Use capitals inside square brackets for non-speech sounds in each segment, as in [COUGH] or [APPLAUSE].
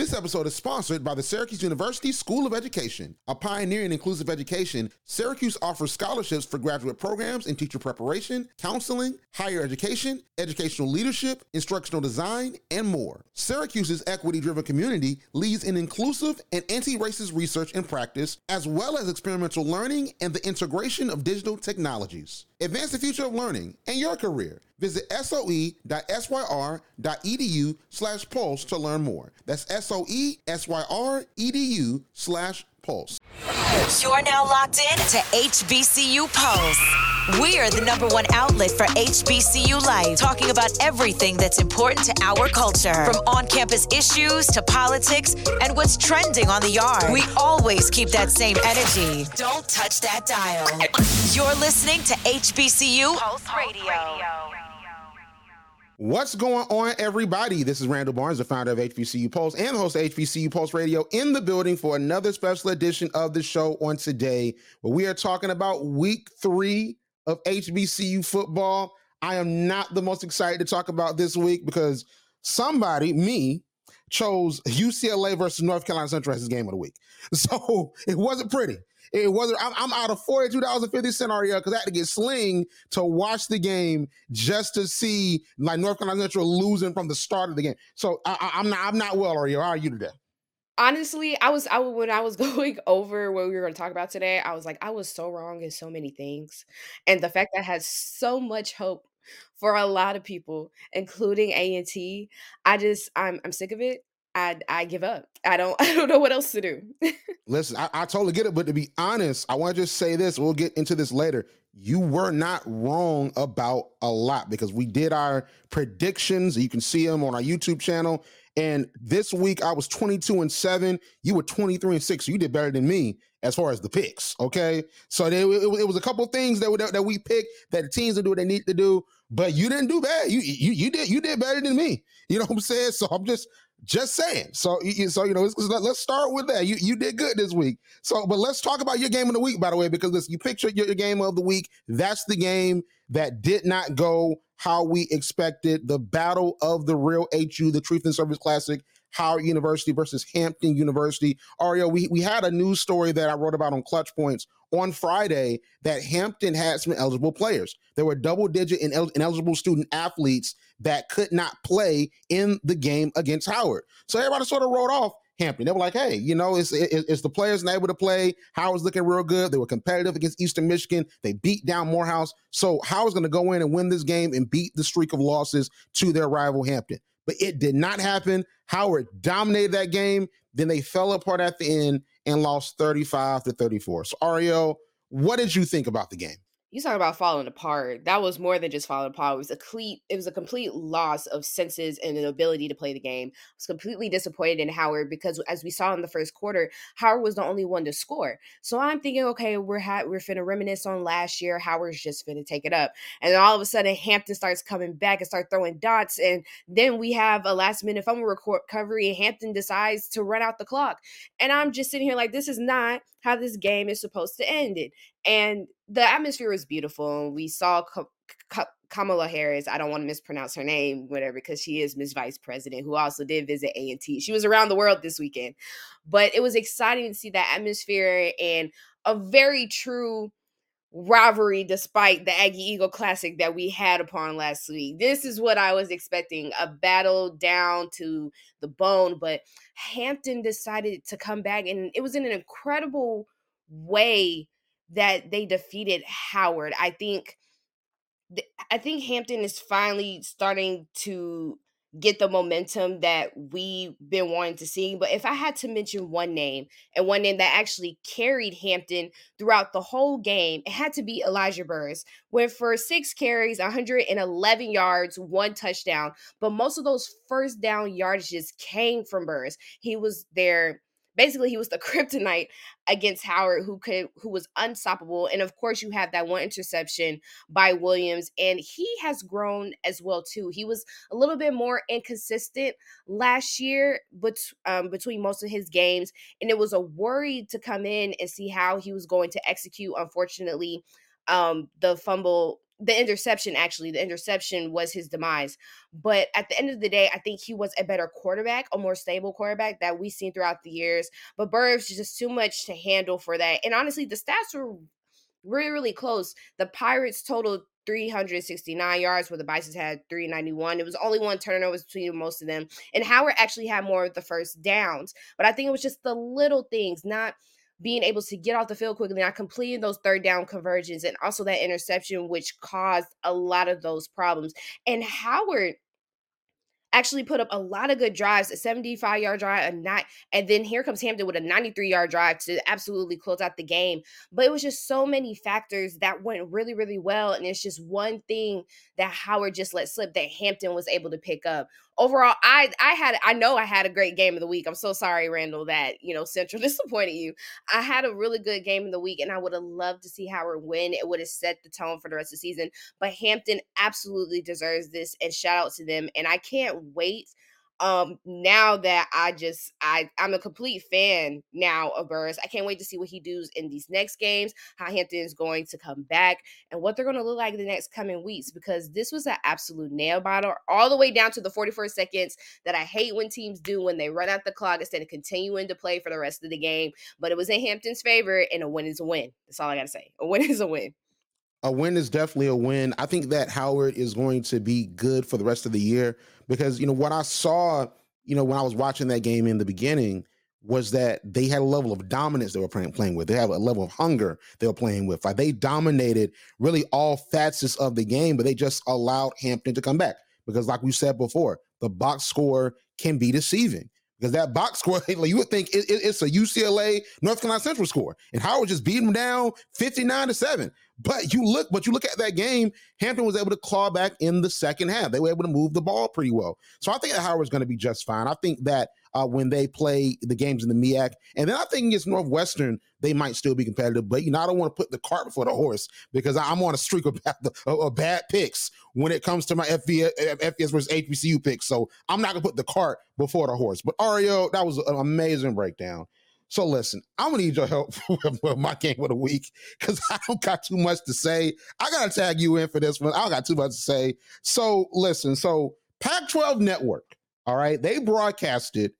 This episode is sponsored by the Syracuse University School of Education. A pioneer in inclusive education, Syracuse offers scholarships for graduate programs in teacher preparation, counseling, higher education, educational leadership, instructional design, and more. Syracuse's equity driven community leads in inclusive and anti racist research and practice, as well as experimental learning and the integration of digital technologies. Advance the future of learning and your career. Visit soe.syr.edu slash pulse to learn more. That's soe.syr.edu slash pulse. You're now locked in to HBCU Pulse. We are the number one outlet for HBCU life, talking about everything that's important to our culture, from on campus issues to politics and what's trending on the yard. We always keep that same energy. Don't touch that dial. You're listening to HBCU Pulse Radio. What's going on, everybody? This is Randall Barnes, the founder of HBCU Pulse and the host of HBCU Pulse Radio, in the building for another special edition of the show on today, where we are talking about week three of HBCU football. I am not the most excited to talk about this week because somebody, me, chose UCLA versus North Carolina Central as his game of the week. [LAUGHS] So it wasn't pretty. It wasn't. I'm, I'm out of forty-two dollars and fifty cent REO because I had to get Sling to watch the game just to see like North Carolina Central losing from the start of the game. So I, am not. I'm not well REO. How are you today? Honestly, I was. I when I was [LAUGHS] going over what we were going to talk about today, I was like, I was so wrong in so many things, and the fact that I had so much hope for a lot of people, including A and T. I just, I'm, I'm sick of it. I I give up. I don't [LAUGHS] I don't know what else to do. [LAUGHS] Listen, I, I totally get it, but to be honest, I want to just say this. We'll get into this later. You were not wrong about a lot because we did our predictions. You can see them on our YouTube channel. And this week I was 22 and 7. You were 23 and 6. So you did better than me as far as the picks. Okay. So there, it, it was a couple things that, that, that we picked that the teams will do what they need to do, but you didn't do bad. You you you did you did better than me. You know what I'm saying? So I'm just just saying. So, so you know, let's start with that. You you did good this week. So, but let's talk about your game of the week, by the way, because listen, you pictured your, your game of the week. That's the game that did not go how we expected. The battle of the real HU, the Truth and Service Classic, Howard University versus Hampton University. Ario, we, we had a news story that I wrote about on Clutch Points on Friday that Hampton had some eligible players. There were double digit ineligible student athletes that could not play in the game against Howard. So everybody sort of wrote off Hampton. They were like, hey, you know, it's, it's the players not able to play. Howard's looking real good. They were competitive against Eastern Michigan. They beat down Morehouse. So Howard's going to go in and win this game and beat the streak of losses to their rival Hampton. But it did not happen. Howard dominated that game. Then they fell apart at the end and lost 35 to 34. So, Ario, what did you think about the game? You talk about falling apart. That was more than just falling apart. It was a complete, it was a complete loss of senses and an ability to play the game. I was completely disappointed in Howard because, as we saw in the first quarter, Howard was the only one to score. So I'm thinking, okay, we're ha- we're finna reminisce on last year. Howard's just finna take it up, and all of a sudden Hampton starts coming back and start throwing dots, and then we have a last minute fumble recovery, and Hampton decides to run out the clock, and I'm just sitting here like, this is not how this game is supposed to end it. And the atmosphere was beautiful. We saw Kamala Harris. I don't want to mispronounce her name, whatever, because she is Miss Vice President, who also did visit A and T. She was around the world this weekend, but it was exciting to see that atmosphere and a very true rivalry despite the Aggie Eagle Classic that we had upon last week. This is what I was expecting a battle down to the bone, but Hampton decided to come back, and it was in an incredible way that they defeated Howard. I think. I think Hampton is finally starting to get the momentum that we've been wanting to see. But if I had to mention one name and one name that actually carried Hampton throughout the whole game, it had to be Elijah Burris. Went for six carries, 111 yards, one touchdown. But most of those first down yardages came from Burris. He was there basically he was the [LAUGHS] kryptonite against Howard who could who was unstoppable and of course you have that one interception by Williams and he has grown as well too. He was a little bit more inconsistent last year but um, between most of his games and it was a worry to come in and see how he was going to execute unfortunately um, the fumble the interception actually the interception was his demise but at the end of the day i think he was a better quarterback a more stable quarterback that we've seen throughout the years but Burris just too much to handle for that and honestly the stats were really really close the pirates totaled 369 yards where the Bisons had 391. It was only one turnover between most of them. And Howard actually had more of the first downs. But I think it was just the little things, not being able to get off the field quickly, not completing those third down conversions, and also that interception, which caused a lot of those problems. And Howard actually put up a lot of good drives, a 75 yard drive, a night, and then here comes Hampton with a 93 yard drive to absolutely close out the game. But it was just so many factors that went really, really well. And it's just one thing that Howard just let slip that Hampton was able to pick up overall, I I had I know I had a great game of the week. I'm so sorry, Randall, that you know Central [LAUGHS] disappointed you. I had a really good game of the week, and I would have loved to see Howard win. It would have set the tone for the rest of the season. But Hampton absolutely deserves this, and shout out to them. And I can't wait um now that I just I I'm a complete fan now of Burris. I can't wait to see what he does in these next games, how Hampton is going to come back, and what they're going to look like the next coming weeks. Because this was an absolute nail biter, all the way down to the 44 seconds that I hate when teams do when they run out the clock instead of continuing to play for the rest of the game. But it was in Hampton's favor, and a win is a win. That's all I gotta say. A win [LAUGHS] is a win a win is definitely a win. I think that Howard is going to be good for the rest of the year because you know what I saw, you know, when I was watching that game in the beginning was that they had a level of dominance they were playing, playing with. They have a level of hunger they were playing with. Like they dominated really all facets of the game, but they just allowed Hampton to come back because, like we said before, the box score can be deceiving because that box [LAUGHS] score, like you would think it, it, it's a UCLA North Carolina Central score, and Howard just beat them down fifty nine to seven. But you look, but you look at that game, Hampton was able to claw back in the second half. They were able to move the ball pretty well. So I think that Howard's going to be just fine. I think that uh, when they play the games in the MEAC, and then I think against Northwestern, they might still be competitive. But you know, I don't want to put the cart before the horse because I'm on a streak of, of bad picks when it comes to my FBS, versus HBCU picks. So I'm not gonna put the cart before the horse. But Ario, that was an amazing breakdown. So listen, I'm gonna need your help [LAUGHS] with my game of the week because I don't got too much to say. I gotta tag you in for this one. I don't got too much to say. So listen, so Pac-12 Network, all right, they broadcasted,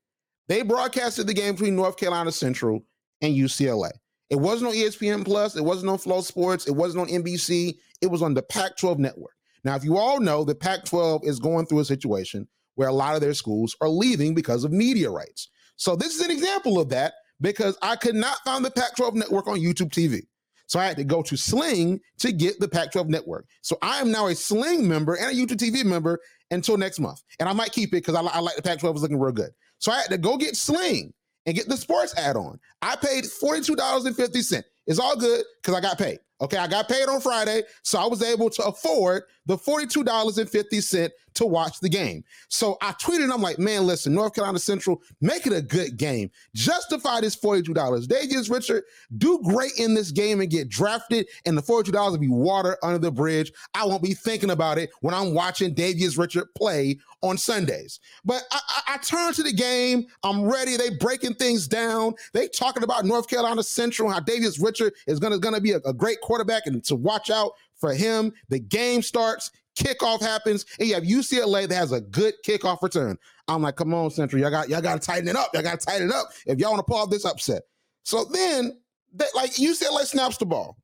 they broadcasted the game between North Carolina Central and UCLA. It wasn't on ESPN Plus, it wasn't on FloSports, it wasn't on NBC, it was on the Pac-12 Network. Now, if you all know, the Pac-12 is going through a situation where a lot of their schools are leaving because of media rights. So this is an example of that because I could not find the Pac 12 network on YouTube TV. So I had to go to Sling to get the Pac 12 network. So I am now a Sling member and a YouTube TV member until next month. And I might keep it because I, I, like the Pac 12 is looking real good. So I had to go get Sling and get the sports add on. I paid $42.50. It's all good because I got paid. Okay, I got paid on Friday, so I was able to afford the $42.50 to watch the game. So I tweeted, I'm like, man, listen, North Carolina Central, make it a good game. Justify this $42. Davius Richard, do great in this game and get drafted, and the $42 will be water under the bridge. I won't be thinking about it when I'm watching Davius Richard play on Sundays. But I, I, I turn to the game. I'm ready. They breaking things down. They talking about North Carolina Central, how Davius Richard is gonna, gonna be a, a great quarterback and to watch out for him. The game starts kickoff happens, and you have UCLA that has a good kickoff return. I'm like, come on, Central, y'all got y'all got to tighten it up. Y'all got to tighten it up if y'all want to pull off this upset. So then, they, like UCLA snaps the ball,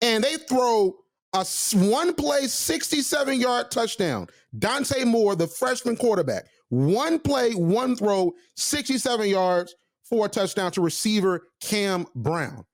and they throw a one play, 67 yard touchdown. Dante Moore, the freshman quarterback, one play, one throw, 67 yards for a touchdown to receiver Cam Brown.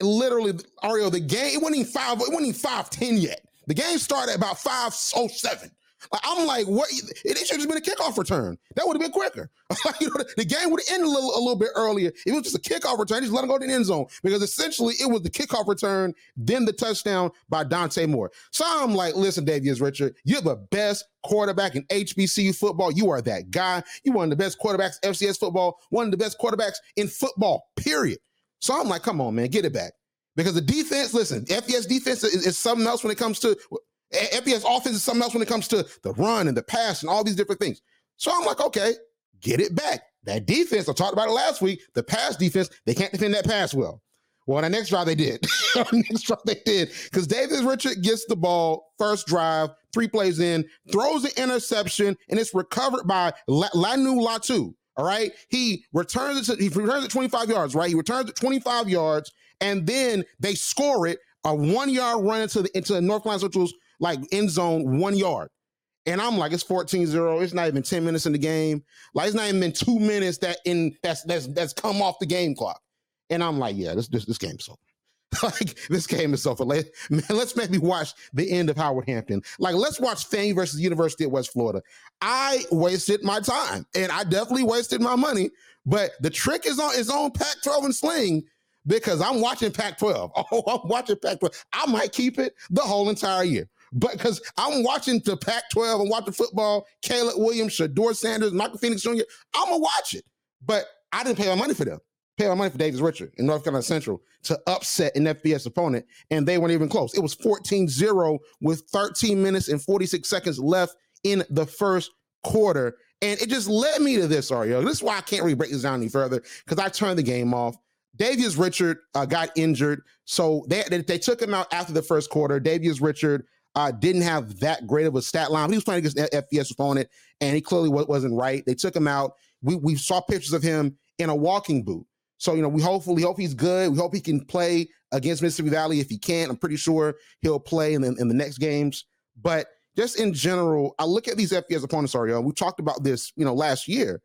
Literally, Ario, the game, it wasn't even five, it wasn't even 5'10 yet. The game started about 507. Like, I'm like, what? It should have just been a kickoff return. That would have been quicker. [LAUGHS] you know, the, the game would have ended a little, a little bit earlier. It was just a kickoff return. Just let him go to the end zone because essentially it was the kickoff return, then the touchdown by Dante Moore. So I'm like, listen, Davius Richard, you're the best quarterback in HBCU football. You are that guy. You're one of the best quarterbacks FCS football, one of the best quarterbacks in football, period. So I'm like, come on, man, get it back. Because the defense, listen, FBS defense is, is something else when it comes to FBS offense is something else when it comes to the run and the pass and all these different things. So I'm like, okay, get it back. That defense, I talked about it last week. The pass defense, they can't defend that pass well. Well, the next drive they did. [LAUGHS] the next drive they did because Davius Richard gets the ball first drive, three plays in, throws an interception, and it's recovered by Laiatu Latu. All right, he returns it. To, he returns it 25 yards. Right, he returns it 25 yards, and then they score it a one yard run into the into the North Carolina Central's like end zone, one yard. And I'm like, it's 14-0. It's not even 10 minutes in the game. Like it's not even been two minutes that in that's that's that's come off the game clock. And I'm like, yeah, this this, this game's over. [LAUGHS] like this game is over. Let, let's maybe watch the end of Howard Hampton. Like, let's watch FAMU versus University of West Florida. I wasted my time and I definitely wasted my money. But the trick is on is on Pac-12 and Sling because I'm watching Pac-12. [LAUGHS] Oh, I'm watching Pac-12. I might keep it the whole entire year. But because I'm watching the Pac-12, I'm watching football, Caleb Williams, Shedeur Sanders, Michael Penix Jr., I'm gonna watch it. But I didn't pay my money for them. Pay my money for Davius Richard in North Carolina Central to upset an FBS opponent, and they weren't even close. It was 14-0 with 13 minutes and 46 seconds left in the first quarter. And it just led me to this, Ario. This is why I can't really break this down any further, because I turned the game off. Davius Richard uh, got injured, so they, they, they took him out after the first quarter. Davius Richard uh, didn't have that great of a stat line. He was playing against an FBS opponent, and he clearly wasn't right. They took him out. We we saw pictures of him in a walking boot. So you know, we hopefully hope he's good. We hope he can play against Mississippi Valley. If he can't, I'm pretty sure he'll play in the, in the next games. But just in general, I look at these FBS opponents. Sorry, we talked about this, you know, last year.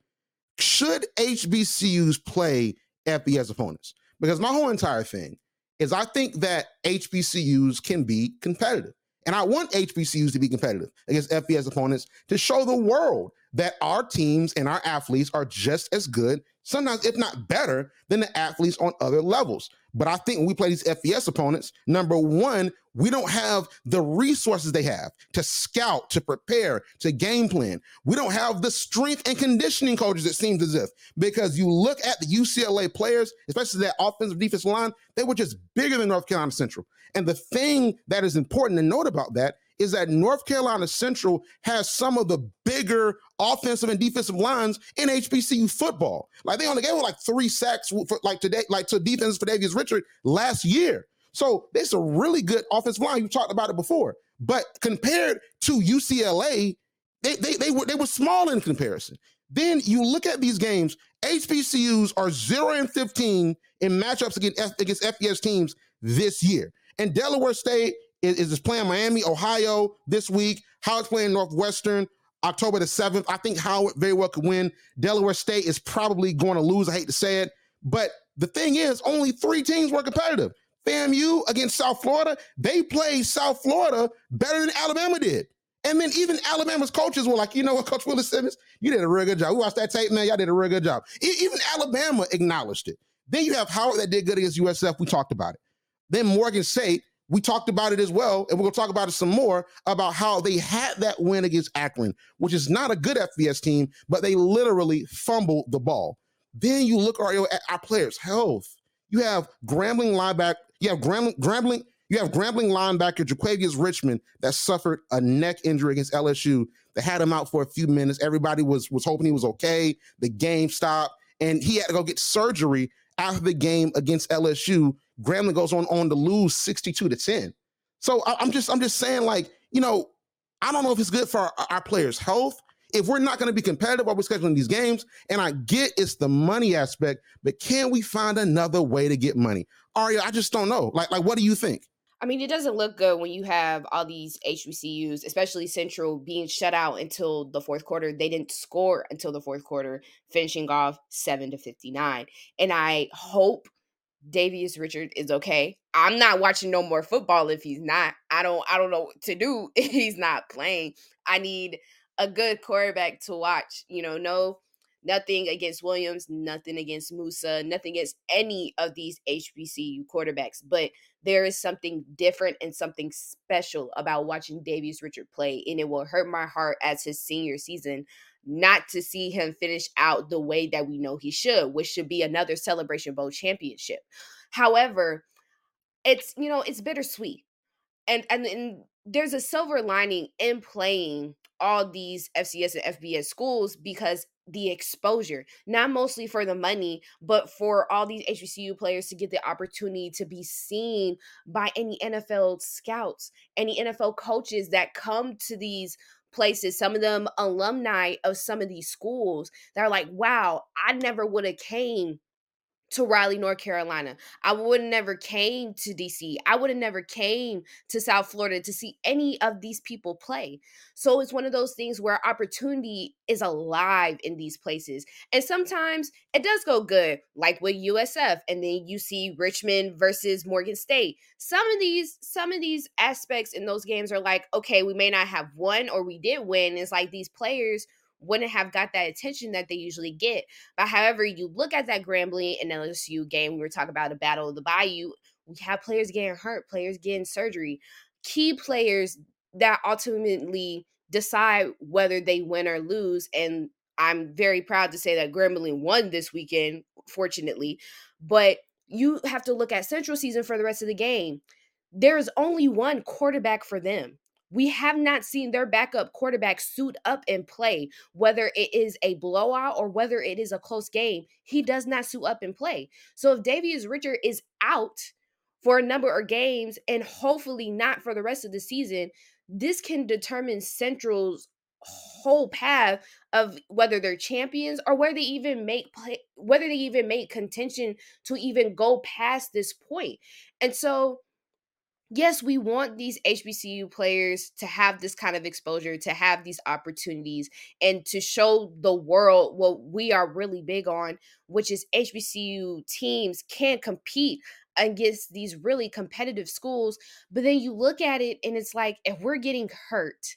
Should HBCUs play FBS opponents? Because my whole entire thing is I think that HBCUs can be competitive. And I want HBCUs to be competitive against FBS opponents to show the world that our teams and our athletes are just as good, sometimes if not better, than the athletes on other levels. But I think when we play these FBS opponents, number one, we don't have the resources they have to scout, to prepare, to game plan. We don't have the strength and conditioning coaches, it seems as if, because you look at the UCLA players, especially that offensive defense line, they were just bigger than North Carolina Central. And the thing that is important to note about that is that North Carolina Central has some of the bigger offensive and defensive lines in HBCU football. Like they only gave like three sacks for like today, like to defense for Davius Richard last year. So there's a really good offensive line. You talked about it before, but compared to UCLA, they they they were they were small in comparison. Then you look at these games. HBCUs are zero and fifteen in matchups against against FBS teams this year. And Delaware State is, is playing Miami, Ohio this week. Howard's playing Northwestern October the 7th. I think Howard very well could win. Delaware State is probably going to lose. I hate to say it. But the thing is, only three teams were competitive. FAMU against South Florida, they played South Florida better than Alabama did. And then even Alabama's coaches were like, you know what, Coach Willie Simmons, you did a real good job. We watched that tape, man. Y'all did a real good job. even Alabama acknowledged it. Then you have Howard that did good against USF. We talked about it. Then Morgan State, we talked about it as well, and we're going to talk about it some more about how they had that win against Akron, which is not a good FBS team, but they literally fumbled the ball. Then you look at our players' health. You have Grambling linebacker, you have Grambling, Grambling, you have Grambling linebacker Jaquavius Richmond that suffered a neck injury against LSU. They had him out for a few minutes. Everybody was was hoping he was okay. The game stopped, and he had to go get surgery after the game against LSU Grambling goes on on to lose 62 to 10. So I, am just I'm just saying, like, you know, I don't know if it's good for our, our players' health. If we're not going to be competitive while we're scheduling these games, and I get it's the money aspect, but can we find another way to get money? Aria, I just don't know. Like, like, what do you think? I mean, it doesn't look good when you have all these HBCUs, especially Central, being shut out until the fourth quarter. They didn't score until the fourth quarter, finishing off seven to fifty nine. And I hope Davius Richard is okay. I'm not watching no more football if he's not. I don't I don't know what to do [LAUGHS] if he's not playing. I need a good quarterback to watch. You know, no nothing against Williams, nothing against Musa, nothing against any of these HBCU quarterbacks, but there is something different and something special about watching Davius Richard play and it will hurt my heart as his senior season not to see him finish out the way that we know he should, which should be another Celebration Bowl championship. However, it's you know it's bittersweet, and and, and there's a silver lining in playing all these FCS and FBS schools because the exposure, not mostly for the money, but for all these HBCU players to get the opportunity to be seen by any NFL scouts, any NFL coaches that come to these places, some of them alumni of some of these schools They're like, wow, I never would have came to Raleigh, North Carolina. I would have never came to DC. I would have never came to South Florida to see any of these people play. So it's one of those things where opportunity is alive in these places. And sometimes it does go good, like with USF and then you see Richmond versus Morgan State. Some of these some of these aspects in those games are like, okay, we may not have won or we did win. It's like these players wouldn't have got that attention that they usually get. But however, you look at that Grambling and LSU game, we were talking about a battle of the Bayou. We have players getting hurt, players getting surgery, key players that ultimately decide whether they win or lose. And I'm very proud to say that Grambling won this weekend, fortunately. But you have to look at Central season for the rest of the game. There's only one quarterback for them. We have not seen their backup quarterback suit up and play, whether it is a blowout or whether it is a close game. He does not suit up and play. So if Davius Richard is out for a number of games and hopefully not for the rest of the season, this can determine Central's whole path of whether they're champions or whether they even make play, whether they even make contention to even go past this point. And so yes, we want these HBCU players to have this kind of exposure, to have these opportunities, and to show the world what we are really big on, which is HBCU teams can compete against these really competitive schools. But then you look at it and it's like, if we're getting hurt,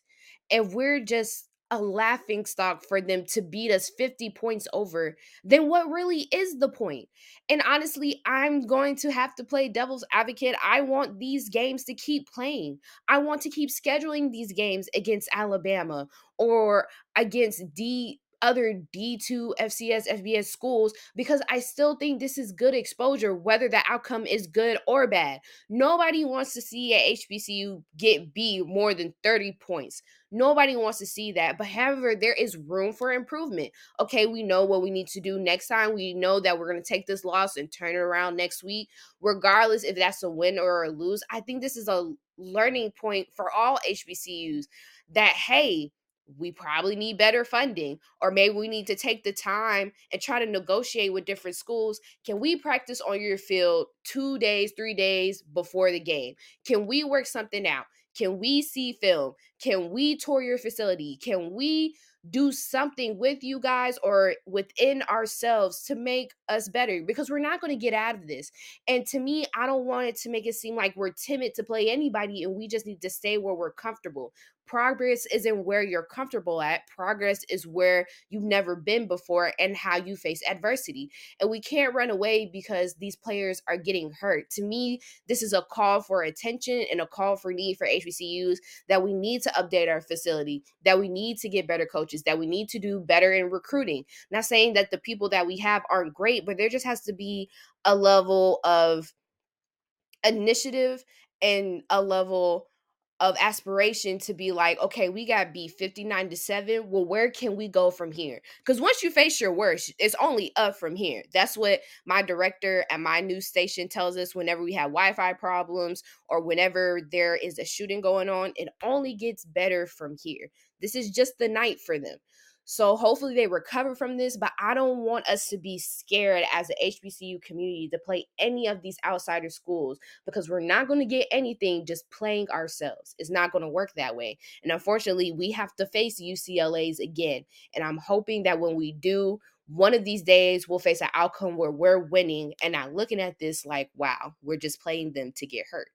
if we're just a laughing stock for them to beat us 50 points over, then what really is the point? And honestly, I'm going to have to play devil's advocate. I want these games to keep playing. I want to keep scheduling these games against Alabama or against D other D2 FCS FBS schools because I still think this is good exposure whether the outcome is good or bad. Nobody wants to see a HBCU get B more than 30 points. Nobody wants to see that. But however, there is room for improvement. Okay, we know what we need to do next time. We know that we're going to take this loss and turn it around next week, regardless if that's a win or a lose. I think this is a learning point for all HBCUs that, hey, we probably need better funding or maybe we need to take the time and try to negotiate with different schools. Can we practice on your field two days three days before the game? Can we work something out? Can we see film? Can we tour your facility? Can we do something with you guys or within ourselves to make us better? Because we're not going to get out of this. And to me, I don't want it to make it seem like we're timid to play anybody and we just need to stay where we're comfortable progress isn't where you're comfortable at. Progress is where you've never been before and how you face adversity. And we can't run away because these players are getting hurt. To me, this is a call for attention and a call for need for HBCUs that we need to update our facility, that we need to get better coaches, that we need to do better in recruiting. Not saying that the people that we have aren't great, but there just has to be a level of initiative and a level of aspiration to be like, okay, we got beat 59 to 7. Well, where can we go from here? Because once you face your worst, it's only up from here. That's what my director at my news station tells us whenever we have Wi Fi problems or whenever there is a shooting going on. It only gets better from here. This is just the night for them. So hopefully they recover from this, but I don't want us to be scared as a HBCU community to play any of these outsider schools because we're not going to get anything just playing ourselves. It's not going to work that way. And unfortunately, we have to face UCLA's again. And I'm hoping that when we do, one of these days we'll face an outcome where we're winning and not looking at this like, wow, we're just playing them to get hurt.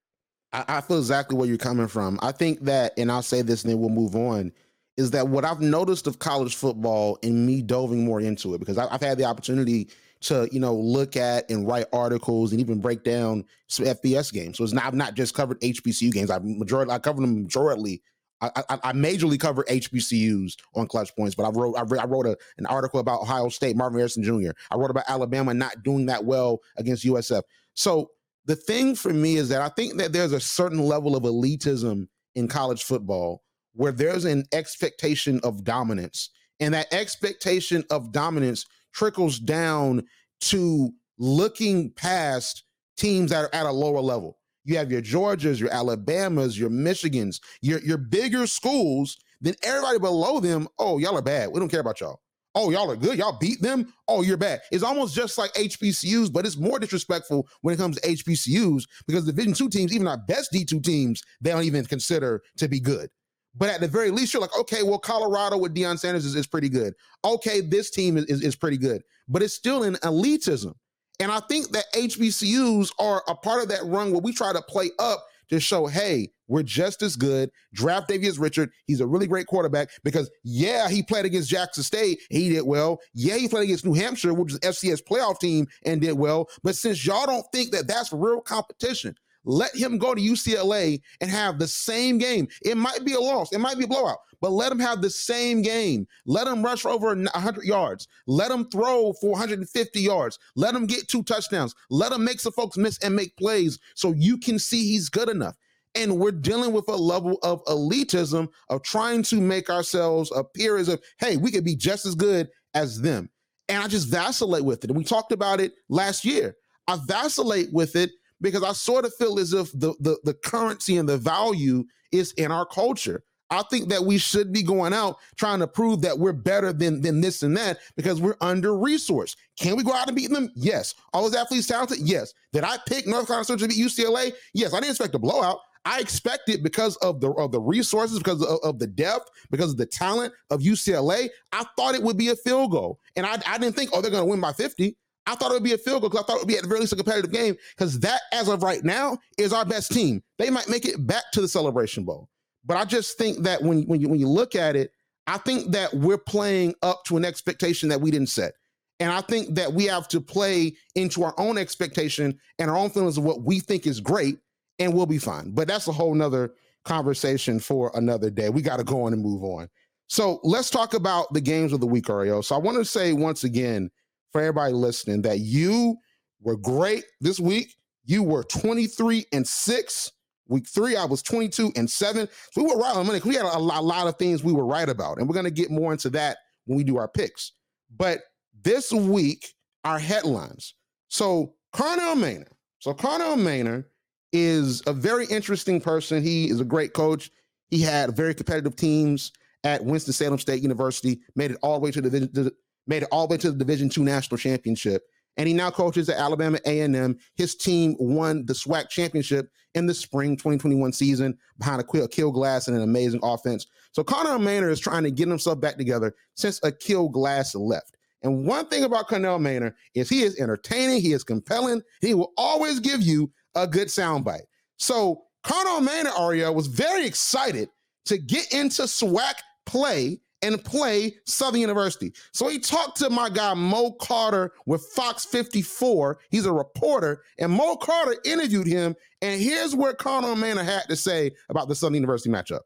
I, I feel exactly where you're coming from. I think that, and I'll say this and then we'll move on is that what I've noticed of college football and me delving more into it because I've had the opportunity to you know look at and write articles and even break down some FBS games. So it's not I've not just covered HBCU games. I've majority I covered them majorly. I, I, I majorly cover HBCUs on Clutch Points, but I wrote I, I wrote a, an article about Ohio State, Marvin Harrison Jr. I wrote about Alabama not doing that well against USF. So the thing for me is that I think that there's a certain level of elitism in college football where there's an expectation of dominance, and that expectation of dominance trickles down to looking past teams that are at a lower level. You have your Georgias, your Alabamas, your Michigans, your your bigger schools. Then everybody below them, oh, y'all are bad. We don't care about y'all. Oh, y'all are good. Y'all beat them. Oh, you're bad. It's almost just like HBCUs, but it's more disrespectful when it comes to HBCUs because Division two teams, even our best D2 teams, they don't even consider to be good. But at the very least, you're like, okay, well, Colorado with Deion Sanders is, is pretty good. Okay, this team is, is, is pretty good, but it's still an elitism. And I think that HBCUs are a part of that run where we try to play up to show, hey, we're just as good. Draft Davius Richard. He's a really great quarterback because, yeah, he played against Jackson State. He did well. Yeah, he played against New Hampshire, which is FCS playoff team, and did well. But since y'all don't think that that's real competition, let him go to UCLA and have the same game. It might be a loss, it might be a blowout, but let him have the same game. Let him rush for over 100 yards. Let him throw for 150 yards. Let him get two touchdowns. Let him make some folks miss and make plays so you can see he's good enough. And we're dealing with a level of elitism of trying to make ourselves appear as if, hey, we could be just as good as them. And I just vacillate with it. And we talked about it last year. I vacillate with it because I sort of feel as if the, the, the currency and the value is in our culture. I think that we should be going out trying to prove that we're better than than this and that because we're under resourced. Can we go out and beat them? Yes. All those athletes talented? Yes. Did I pick North Carolina Central to beat UCLA? Yes. I didn't expect a blowout. I expected because of the of the resources, because of, of, the depth, because of the talent of UCLA. I thought it would be a field goal, and I, I didn't think, oh, they're going to win by fifty. I thought it would be a field goal because I thought it would be at the very least a competitive game because that, as of right now, is our best team. They might make it back to the Celebration Bowl, but I just think that when when you when you look at it, I think that we're playing up to an expectation that we didn't set. And I think that we have to play into our own expectation and our own feelings of what we think is great and we'll be fine. But that's a whole nother conversation for another day. We got to go on and move on. So let's talk about the games of the week, Arielle. So I want to say once again for everybody listening that you were great this week. You were 23 and 6. Week three, I was 22 and 7. So we were right on money. We had a, a lot of things we were right about. And we're going to get more into that when we do our picks. But this week, our headlines. So Connell Maynor. So Connell Maynor is a very interesting person. He is a great coach. He had very competitive teams at Winston-Salem State University, made it all the way to the made it all the way to the Division two national championship. And he now coaches at Alabama A&M. His team won the SWAC championship in the spring 2021 season behind Aqeel Glass and an amazing offense. So Connell Maynor is trying to get himself back together since Aqeel Glass left. And one thing about Connell Maynor is he is entertaining, he is compelling, he will always give you a good soundbite. So Connell Maynor Aria was very excited to get into SWAC play and play Southern University. So he talked to my guy Mo Carter with Fox 54. He's a reporter, and Mo Carter interviewed him. And here's what Connell Maynor had to say about the Southern University matchup.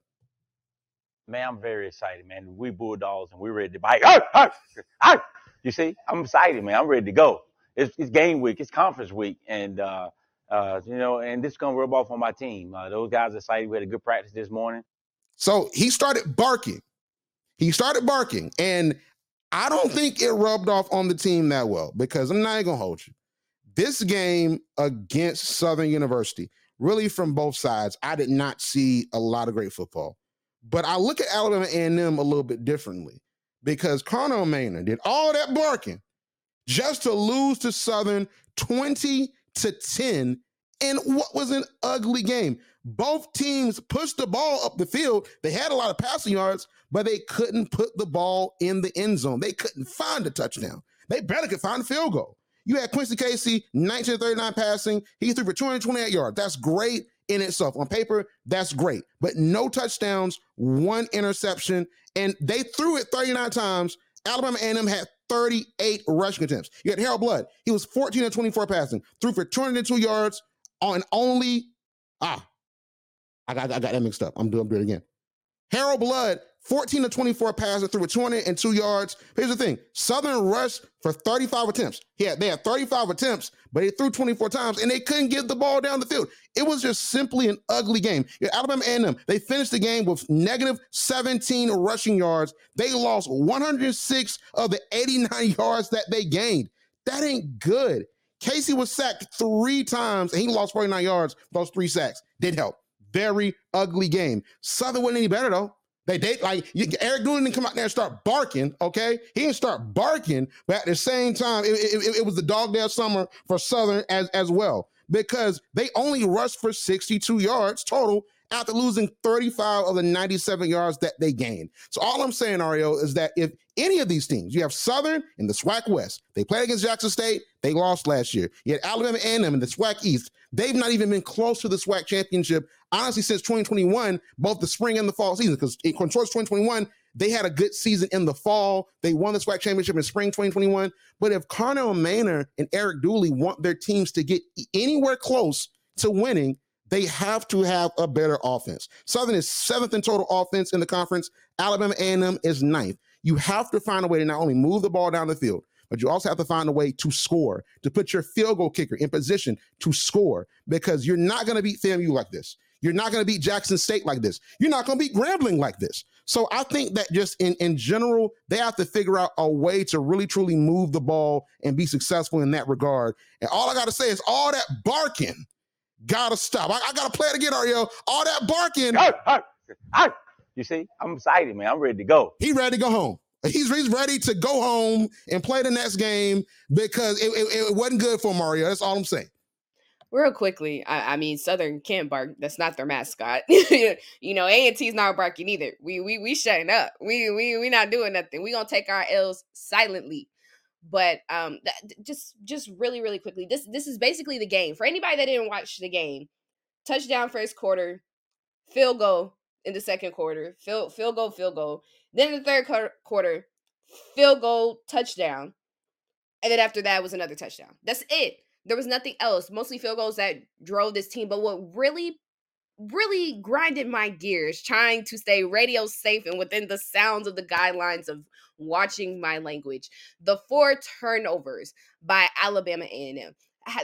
Man, I'm very excited, man. We Bulldogs and we're ready to bite. Arr, arr, arr. You see, I'm excited, man. I'm ready to go. It's, it's game week, it's conference week, and uh, uh, you know, and this is gonna rub off on my team. Uh, those guys are excited. We had a good practice this morning. So he started barking. He started barking, and I don't think it rubbed off on the team that well because I'm not gonna hold you. This game against Southern University, really from both sides, I did not see a lot of great football. But I look at Alabama A&M a little bit differently because Connell Maynor did all that barking just to lose to Southern 20 to 10 in what was an ugly game. Both teams pushed the ball up the field. They had a lot of passing yards, but they couldn't put the ball in the end zone. They couldn't find a touchdown. They better could find a field goal. You had Quincy Casey, 1939 passing. He threw for 228 yards. That's great in itself. On paper, that's great. But no touchdowns, one interception, and they threw it 39 times. Alabama A&M had 38 rushing attempts. You had Harold Blood. He was 14 and 24 passing, threw for 202 yards on only ah, I got I got that mixed up. I'm doing, it again. Harold Blood, 14 to 24 passes through with 20 and two yards. Here's the thing Southern rushed for 35 attempts. Yeah, they had 35 attempts, but they threw 24 times and they couldn't get the ball down the field. It was just simply an ugly game. Alabama A&M, they finished the game with negative 17 rushing yards. They lost 106 of the 89 [LAUGHS] yards that they gained. That ain't good. Casey was sacked three times and he lost 49 yards, those three sacks. Did help. Very ugly game. Southern wasn't any better though. They date like Eric Dooley didn't come out there and start barking. Okay, he didn't start barking, but at the same time, it, it, it was the dog day summer for Southern as as well because they only rushed for 62 yards total after losing 35 of the 97 yards that they gained. So all I'm saying, Ario, is that if any of these teams, you have Southern in the SWAC West, they played against Jackson State, they lost last year. You had Alabama A&M in the SWAC East, they've not even been close to the SWAC championship, honestly, since 2021, both the spring and the fall season, because in towards 2021, they had a good season in the fall. They won the SWAC championship in spring 2021. But if Connell Maynor and Eric Dooley want their teams to get anywhere close to winning, they have to have a better offense. Southern is seventh in total offense in the conference. Alabama A&M is ninth. You have to find a way to not only move the ball down the field, but you also have to find a way to score, to put your field goal kicker in position to score, because you're not going to beat FAMU like this. You're not going to beat Jackson State like this. You're not going to beat Grambling like this. So I think that just in, in general, they have to figure out a way to really truly move the ball and be successful in that regard. And all I got to say is all that barking Gotta stop. I, I gotta play it again, Arielle. All that barking. You see, I'm excited, man. I'm ready to go. He ready to go home. He's, he's ready to go home and play the next game because it, it, it wasn't good for Mario. That's all I'm saying. Real quickly, I, I mean, Southern can't bark. That's not their mascot. [LAUGHS] you know, A and T's not barking either. We we we shutting up. We we we not doing nothing. We gonna take our L's silently. But um, just just really really quickly, this this is basically the game for anybody that didn't watch the game. Touchdown first quarter, field goal in the second quarter, field field goal, field goal. Then the third quarter, field goal, touchdown, and then after that was another touchdown. That's it. There was nothing else. Mostly field goals that drove this team. But what really really grinded my gears trying to stay radio safe and within the sounds of the guidelines of watching my language. The four turnovers by Alabama A&M.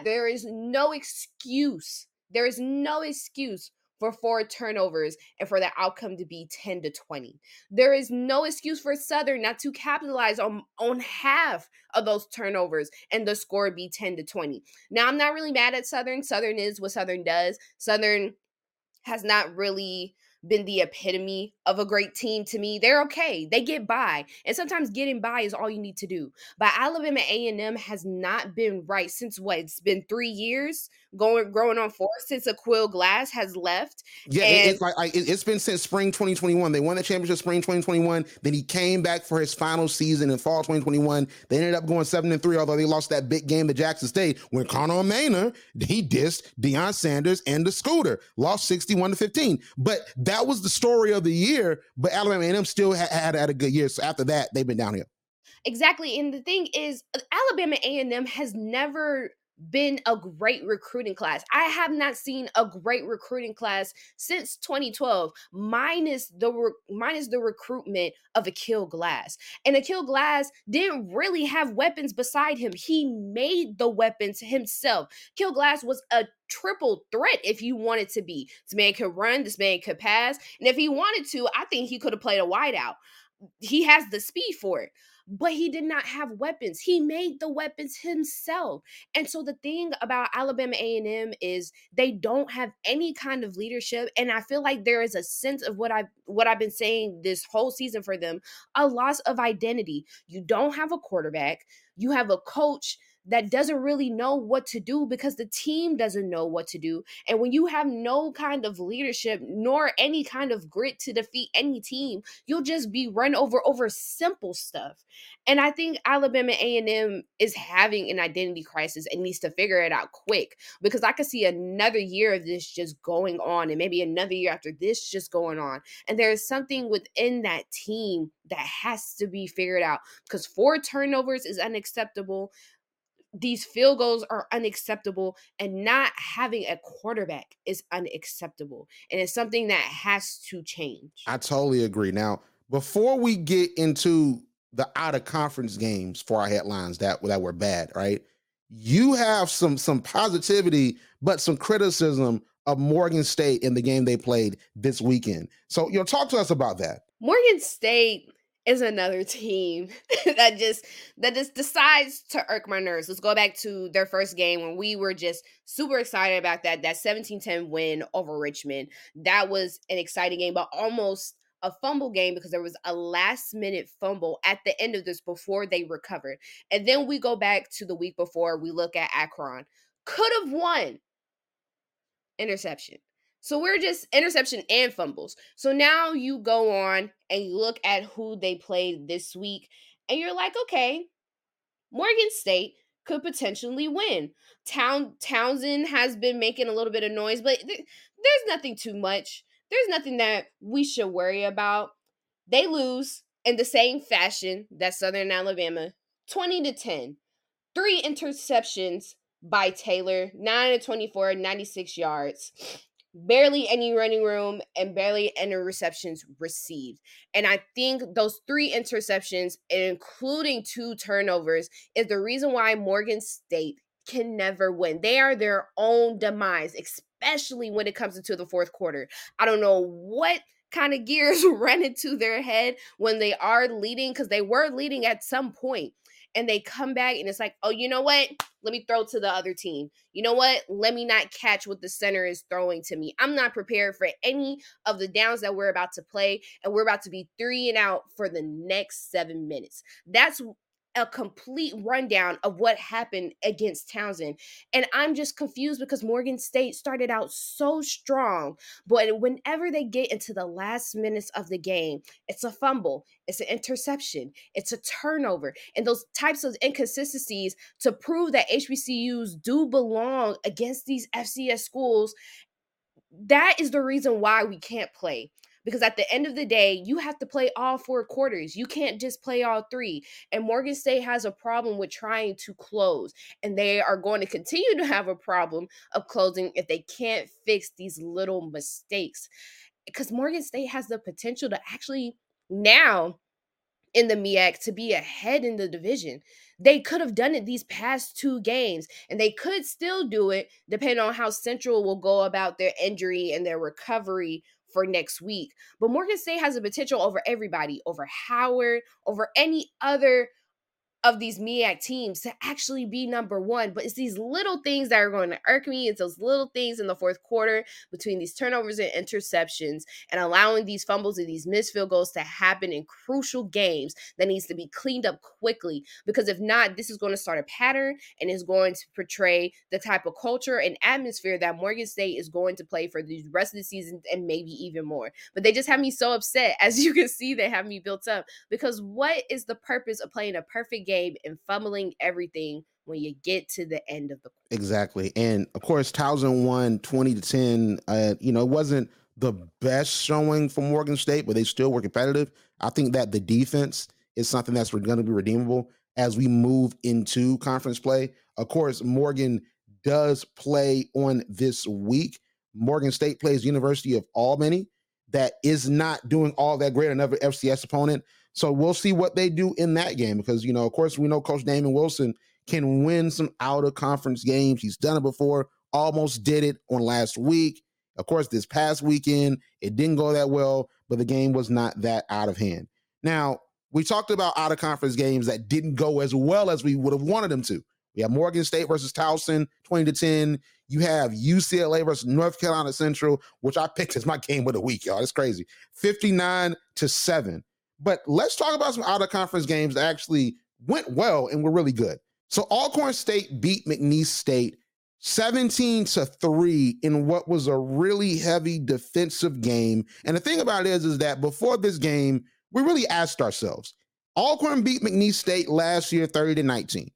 There is no excuse. There is no excuse for four turnovers and for the outcome to be 10 to 20. There is no excuse for Southern not to capitalize on, on half of those turnovers and the score be 10 to 20. Now, I'm not really mad at Southern. Southern is what Southern does. Southern has not really been the epitome of a great team to me. They're okay. They get by. And sometimes getting by is all you need to do. But Alabama A&M has not been right since what? It's been 3 years going growing on four since Aqeel Glass has left. Yeah, and- it's like it's been since spring 2021. They won the championship spring 2021. Then he came back for his final season in fall 2021. They ended up going seven and three, although they lost that big game to Jackson State when Connell Maynor he dissed Deion Sanders and the scooter, lost 61 to 15. But that was the story of the year. But Alabama A&M still had, had, had a good year. So after that, they've been downhill. Exactly. And the thing is, Alabama A&M has never been a great recruiting class. I have not seen a great recruiting class since 2012, minus the re- minus the recruitment of Aqeel Glass. And Aqeel Glass didn't really have weapons beside him. He made the weapons himself. Aqeel Glass was a triple threat if you wanted to be. This man could run, this man could pass, and if he wanted to, I think he could have played a wideout. He has the speed for it but he did not have weapons. He made the weapons himself. And so the thing about Alabama A&M is they don't have any kind of leadership and I feel like there is a sense of what I what I've been saying this whole season for them, a loss of identity. You don't have a quarterback, you have a coach that doesn't really know what to do because the team doesn't know what to do. And when you have no kind of leadership nor any kind of grit to defeat any team, you'll just be run over over simple stuff. And I think Alabama A&M is having an identity crisis and needs to figure it out quick because I could see another year of this just going on and maybe another year after this just going on. And there is something within that team that has to be figured out because four turnovers is unacceptable these field goals are unacceptable and not having a quarterback is unacceptable and it's something that has to change i totally agree now before we get into the out of conference games for our headlines that that were bad, right? You have some some positivity, but some criticism of Morgan State in the game they played this weekend. So, you know, talk to us about that. Morgan State is another team [LAUGHS] that just that just decides to irk my nerves. Let's go back to their first game when we were just super excited about that that 17-10 win over Richmond. That was an exciting game, but almost a fumble game because there was a last minute fumble at the end of this before they recovered. And then we go back to the week before, we look at Akron. Could have won. Interception. So we're just interception and fumbles. So now you go on and you look at who they played this week, and you're like, okay, Morgan State could potentially win. Town Townsend has been making a little bit of noise, but th- there's nothing too much. There's nothing that we should worry about. They lose in the same fashion that Southern Alabama, 20 to 10. Three interceptions by Taylor, 9 to 24, 96 yards barely any running room and barely any receptions received. And I think those three interceptions, including two turnovers, is the reason why Morgan State can never win. They are their own demise, especially when it comes into the fourth quarter. I don't know what kind of [LAUGHS] gears run into their head when they are leading because they were leading at some point and they come back and it's like, oh, you know what? Let me throw to the other team. You know what? Let me not catch what the center is throwing to me. I'm not prepared for any of the downs that we're about to play, and we're about to be three and out for the next seven minutes. That's a complete rundown of what happened against Townsend. And I'm just confused because Morgan State started out so strong, but whenever they get into the last minutes of the game, it's a fumble, it's an interception, it's a turnover, and those types of inconsistencies to prove that HBCUs do belong against these FCS schools. That is the reason why we can't play because at the end of the day, you have to play all four quarters. You can't just play all three. And Morgan State has a problem with trying to close, and they are going to continue to have a problem of closing if they can't fix these little mistakes. Because Morgan State has the potential to actually now in the MEAC to be ahead in the division. They could have done it these past two games, and they could still do it depending on how Central will go about their injury and their recovery for next week. But Morgan State has a potential over everybody, over Howard, over any other of these MEAC teams to actually be number one. But it's these little things that are going to irk me. It's those little things in the fourth quarter between these turnovers and interceptions and allowing these fumbles and these missed field goals to happen in crucial games that needs to be cleaned up quickly. Because if not, this is going to start a pattern and is going to portray the type of culture and atmosphere that Morgan State is going to play for the rest of the season and maybe even more. But they just have me so upset. As you can see, they have me built up because what is the purpose of playing a perfect game and fumbling everything when you get to the end of the exactly and of course Townsend won 20 to 10 uh, you know it wasn't the best showing for morgan state but they still were competitive. I think that the defense is something that's going to be redeemable as we move into conference play. Of course morgan does play on this week. Morgan state plays university of albany that is not doing all that great another fcs opponent so we'll see what they do in that game because, you know, of course, we know Coach Damon Wilson can win some out of conference games. He's done it before, almost did it on last week. Of course, this past weekend, it didn't go that well, but the game was not that out of hand. Now, we talked about out of conference games that didn't go as well as we would have wanted them to. We have Morgan State versus Towson, 20 to 10. You have UCLA versus North Carolina Central, which I picked as my [LAUGHS] game of the week, y'all. It's crazy. 59 to 7. But let's talk about some out of conference games that actually went well and were really good. So Alcorn State beat McNeese State 17 to 3 in what was a really heavy defensive game. And the thing about it is, is that before this game, we really asked ourselves, Alcorn beat McNeese State last year 30 to 19.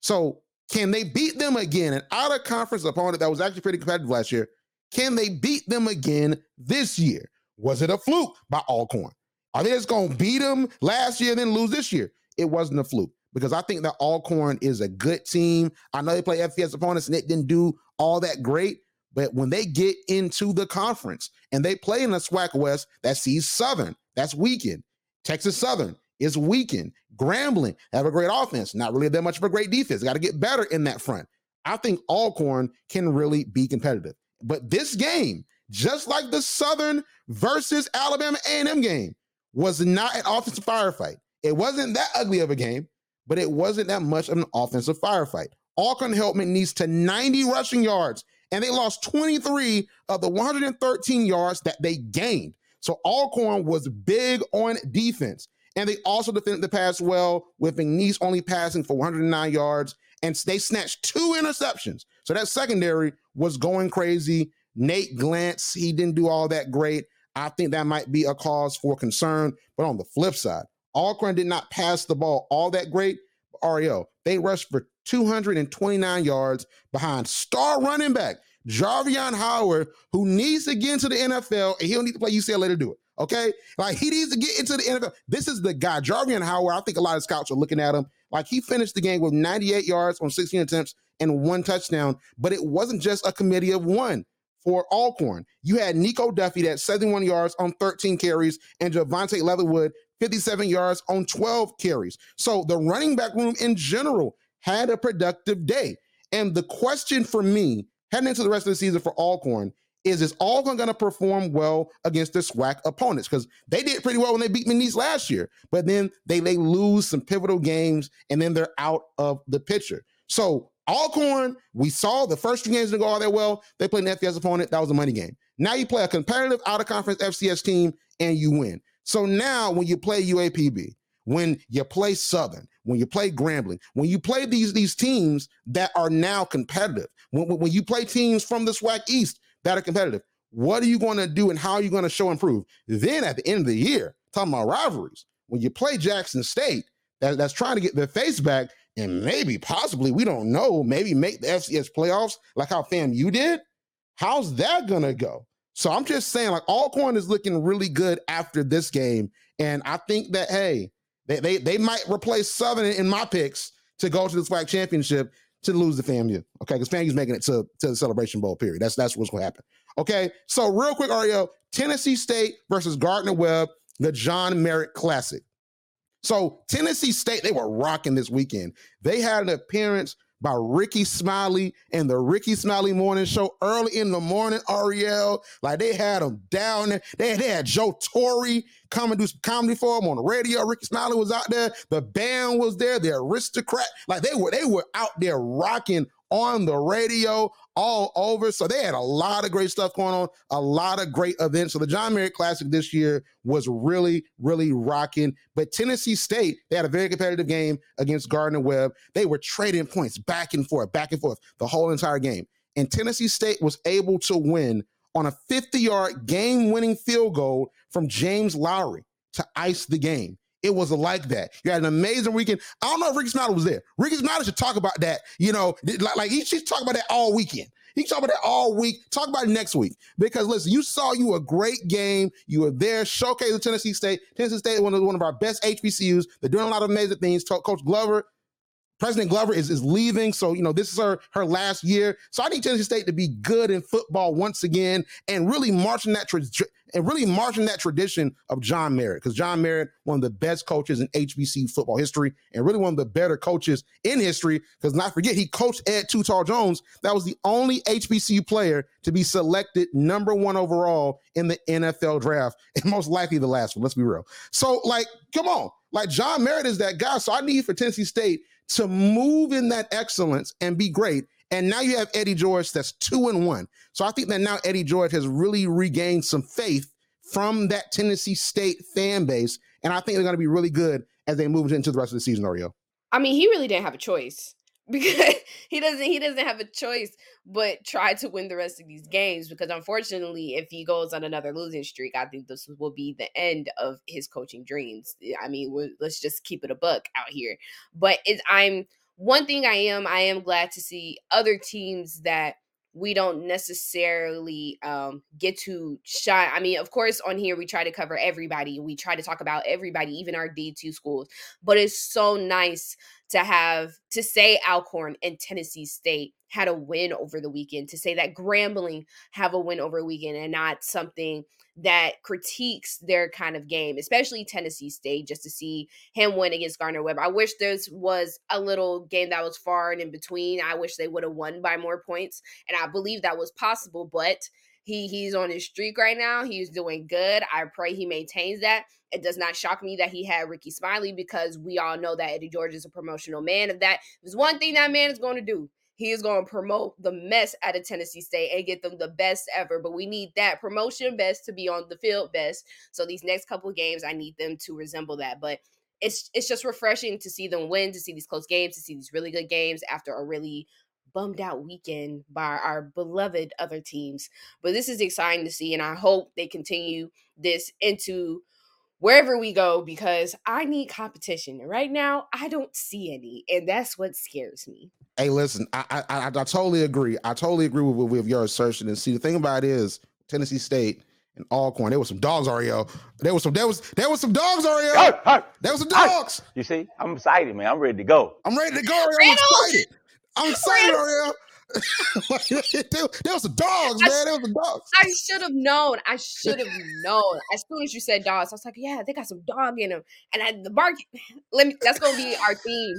So can they beat them again? An out of conference opponent that was actually pretty competitive last year. Can they beat them again this year? Was it a fluke by Alcorn? Are they just going to beat them last year and then lose this year? It wasn't a fluke because I think that Alcorn is a good team. I know they play FBS opponents and it didn't do all that great, but when they get into the conference and they play in the SWAC West that sees Southern, that's weakened, Texas Southern is weakened. Grambling have a great offense, not really that much of a great defense. Got to get better in that front. I think Alcorn can really be competitive. But this game, just like the Southern versus Alabama A&M game, was not an offensive firefight. It wasn't that ugly of a game, but it wasn't that much of an offensive firefight. Alcorn held McNeese to 90 rushing yards, and they lost 23 of the 113 yards that they gained. So Alcorn was big on defense. And they also defended the pass well, with McNeese only passing for 109 yards, and they snatched two interceptions. So that secondary was going crazy. Nate Glantz, he didn't do all that great. I think that might be a cause for concern. But on the flip side, Alcorn did not pass the ball all that great. Arielle, they rushed for 229 yards behind star running back Jarveon Howard, who needs to get into the NFL, and he'll need to play UCLA to do it. Okay, like he needs to get into the NFL. This is the guy, Jarveon Howard. I think a lot of scouts are looking at him. Like he finished the game with 98 yards on 16 attempts and one touchdown, but it wasn't just a committee of one for Alcorn. You had Nico Duffy that 71 yards on 13 carries, and Javante Leatherwood 57 yards on 12 carries. So the running back room in general had a productive day. And the question for me heading into the rest of the season for Alcorn is is Alcorn going to perform well against the SWAC opponents? Because they did pretty well when they beat McNeese last year, but then they they lose some pivotal games and then they're out of the picture. So Alcorn, we saw the first two games didn't go all that well. They played an FBS opponent. That was a money game. Now you play a competitive out of conference FCS team and you win. So now when you play UAPB, when you play Southern, when you play Grambling, when you play these these teams that are now competitive, when, when you play teams from the SWAC East that are competitive, what are you going to do and how are you going to show improve? Then at the end of the year, talking about rivalries, when you play Jackson State, that, that's trying to get their face back and maybe possibly we don't know, maybe make the FCS playoffs like how FAMU did. How's that gonna go? So I'm just saying, like Alcorn is looking really good after this game, and I think that hey, they they, they might replace Southern in my picks to go to the SWAC championship to lose the FAMU. Okay, because FAMU's making it to, to the Celebration Bowl. Period. That's that's what's to happen. Okay, so real quick, Arielle, Tennessee State versus Gardner Webb, the John Merritt Classic. So Tennessee State, they were rocking this weekend. They had an appearance by Rickey Smiley and the Rickey Smiley Morning Show early in the morning. Arielle, like they had them down there. They, had Joe Torre come and do some comedy for them on the radio. Rickey Smiley was out there. The band was there. The aristocrat, like they were, they were out there rocking on the radio all over. So they had a lot of great stuff going on, a lot of great events. So the John Merritt Classic this year was really, really rocking. But Tennessee State, they had a very competitive game against Gardner Webb. They were trading points back and forth, back and forth the whole entire game. And Tennessee State was able to win on a 50 yard game winning field goal from James Lowry to ice the game. It was like that. You had an amazing weekend. I don't know if Rickey Smiley was there. Rickey Smiley should talk about that. You know, like, like he should talk about that all weekend. He talk about that all week. Talk about it next week. Because listen, you saw you a great game. You were there, showcasing Tennessee State. Tennessee State one of one of our best HBCUs. They're doing a lot of amazing things. Coach Glover President Glover is, is leaving. So, you know, this is her her last year. So I need Tennessee State to be good in football once again and really marching that tra- and really marching that tradition of John Merritt. Because John Merritt, one of the best coaches in HBC football history, and really one of the better coaches in history. Because not forget, he coached Ed Tall Jones. That was the only HBCU player to be selected number one overall in the NFL draft, [LAUGHS] and most likely the last one. Let's be real. So, like, come on. Like John Merritt is that guy. So I need for Tennessee State to move in that excellence and be great. And now you have Eddie George that's two and one. So I think that now Eddie George has really regained some faith from that Tennessee State fan base. And I think they're going to be really good as they move into the rest of the season, Oreo. I mean, he really didn't have a choice [LAUGHS] because he doesn't he doesn't have a choice but try to win the rest of these games because unfortunately if he goes on another losing streak i think this will be the end of his coaching dreams i mean let's just keep it a buck out here but it's i'm one thing i am i am glad to see other teams that we don't necessarily um, get to shine. I mean, of course, on here we try to cover everybody. We try to talk about everybody, even our D2 schools. But it's so nice to have to say Alcorn and Tennessee State had a win over the weekend, to say that Grambling have a win over weekend and not something that critiques their kind of game, especially Tennessee State, just to see him win against Gardner Webb. I wish this was a little game that was far and in between. I wish they would have won by more points. And I believe that was possible, but he he's on his streak right now. He's doing good. I pray he maintains that. It does not shock me that he had Rickey Smiley because we all know that Eddie George is a promotional man. If that is one thing that man is going to do, he is going to promote the mess out of Tennessee State and get them the best ever. But we need that promotion best to be on the field best. So these next couple games, I need them to resemble that. But it's it's just refreshing to see them win, to see these close games, to see these really good games after a really bummed out weekend by our beloved other teams. But this is exciting to see, and I hope they continue this into wherever we go because I need competition. And right now, I don't see any, and that's what scares me. Hey, listen, I I, I, I totally agree. I totally agree with, with your assertion. And see, the thing about it is Tennessee State and Alcorn, there was some dogs, Arielle. There was some, there was, there was some dogs, Arielle. Hey, hey, there was some dogs. You see, I'm excited, man. I'm ready to go. I'm ready to go, Arielle. I'm excited. I'm excited, Arielle. [LAUGHS] there, there was some dogs, man. There was some dogs. I should have known. I should have known. As soon as you said dogs, I was like, yeah, they got some dog in them. And I, the bark. Let me. That's gonna be our theme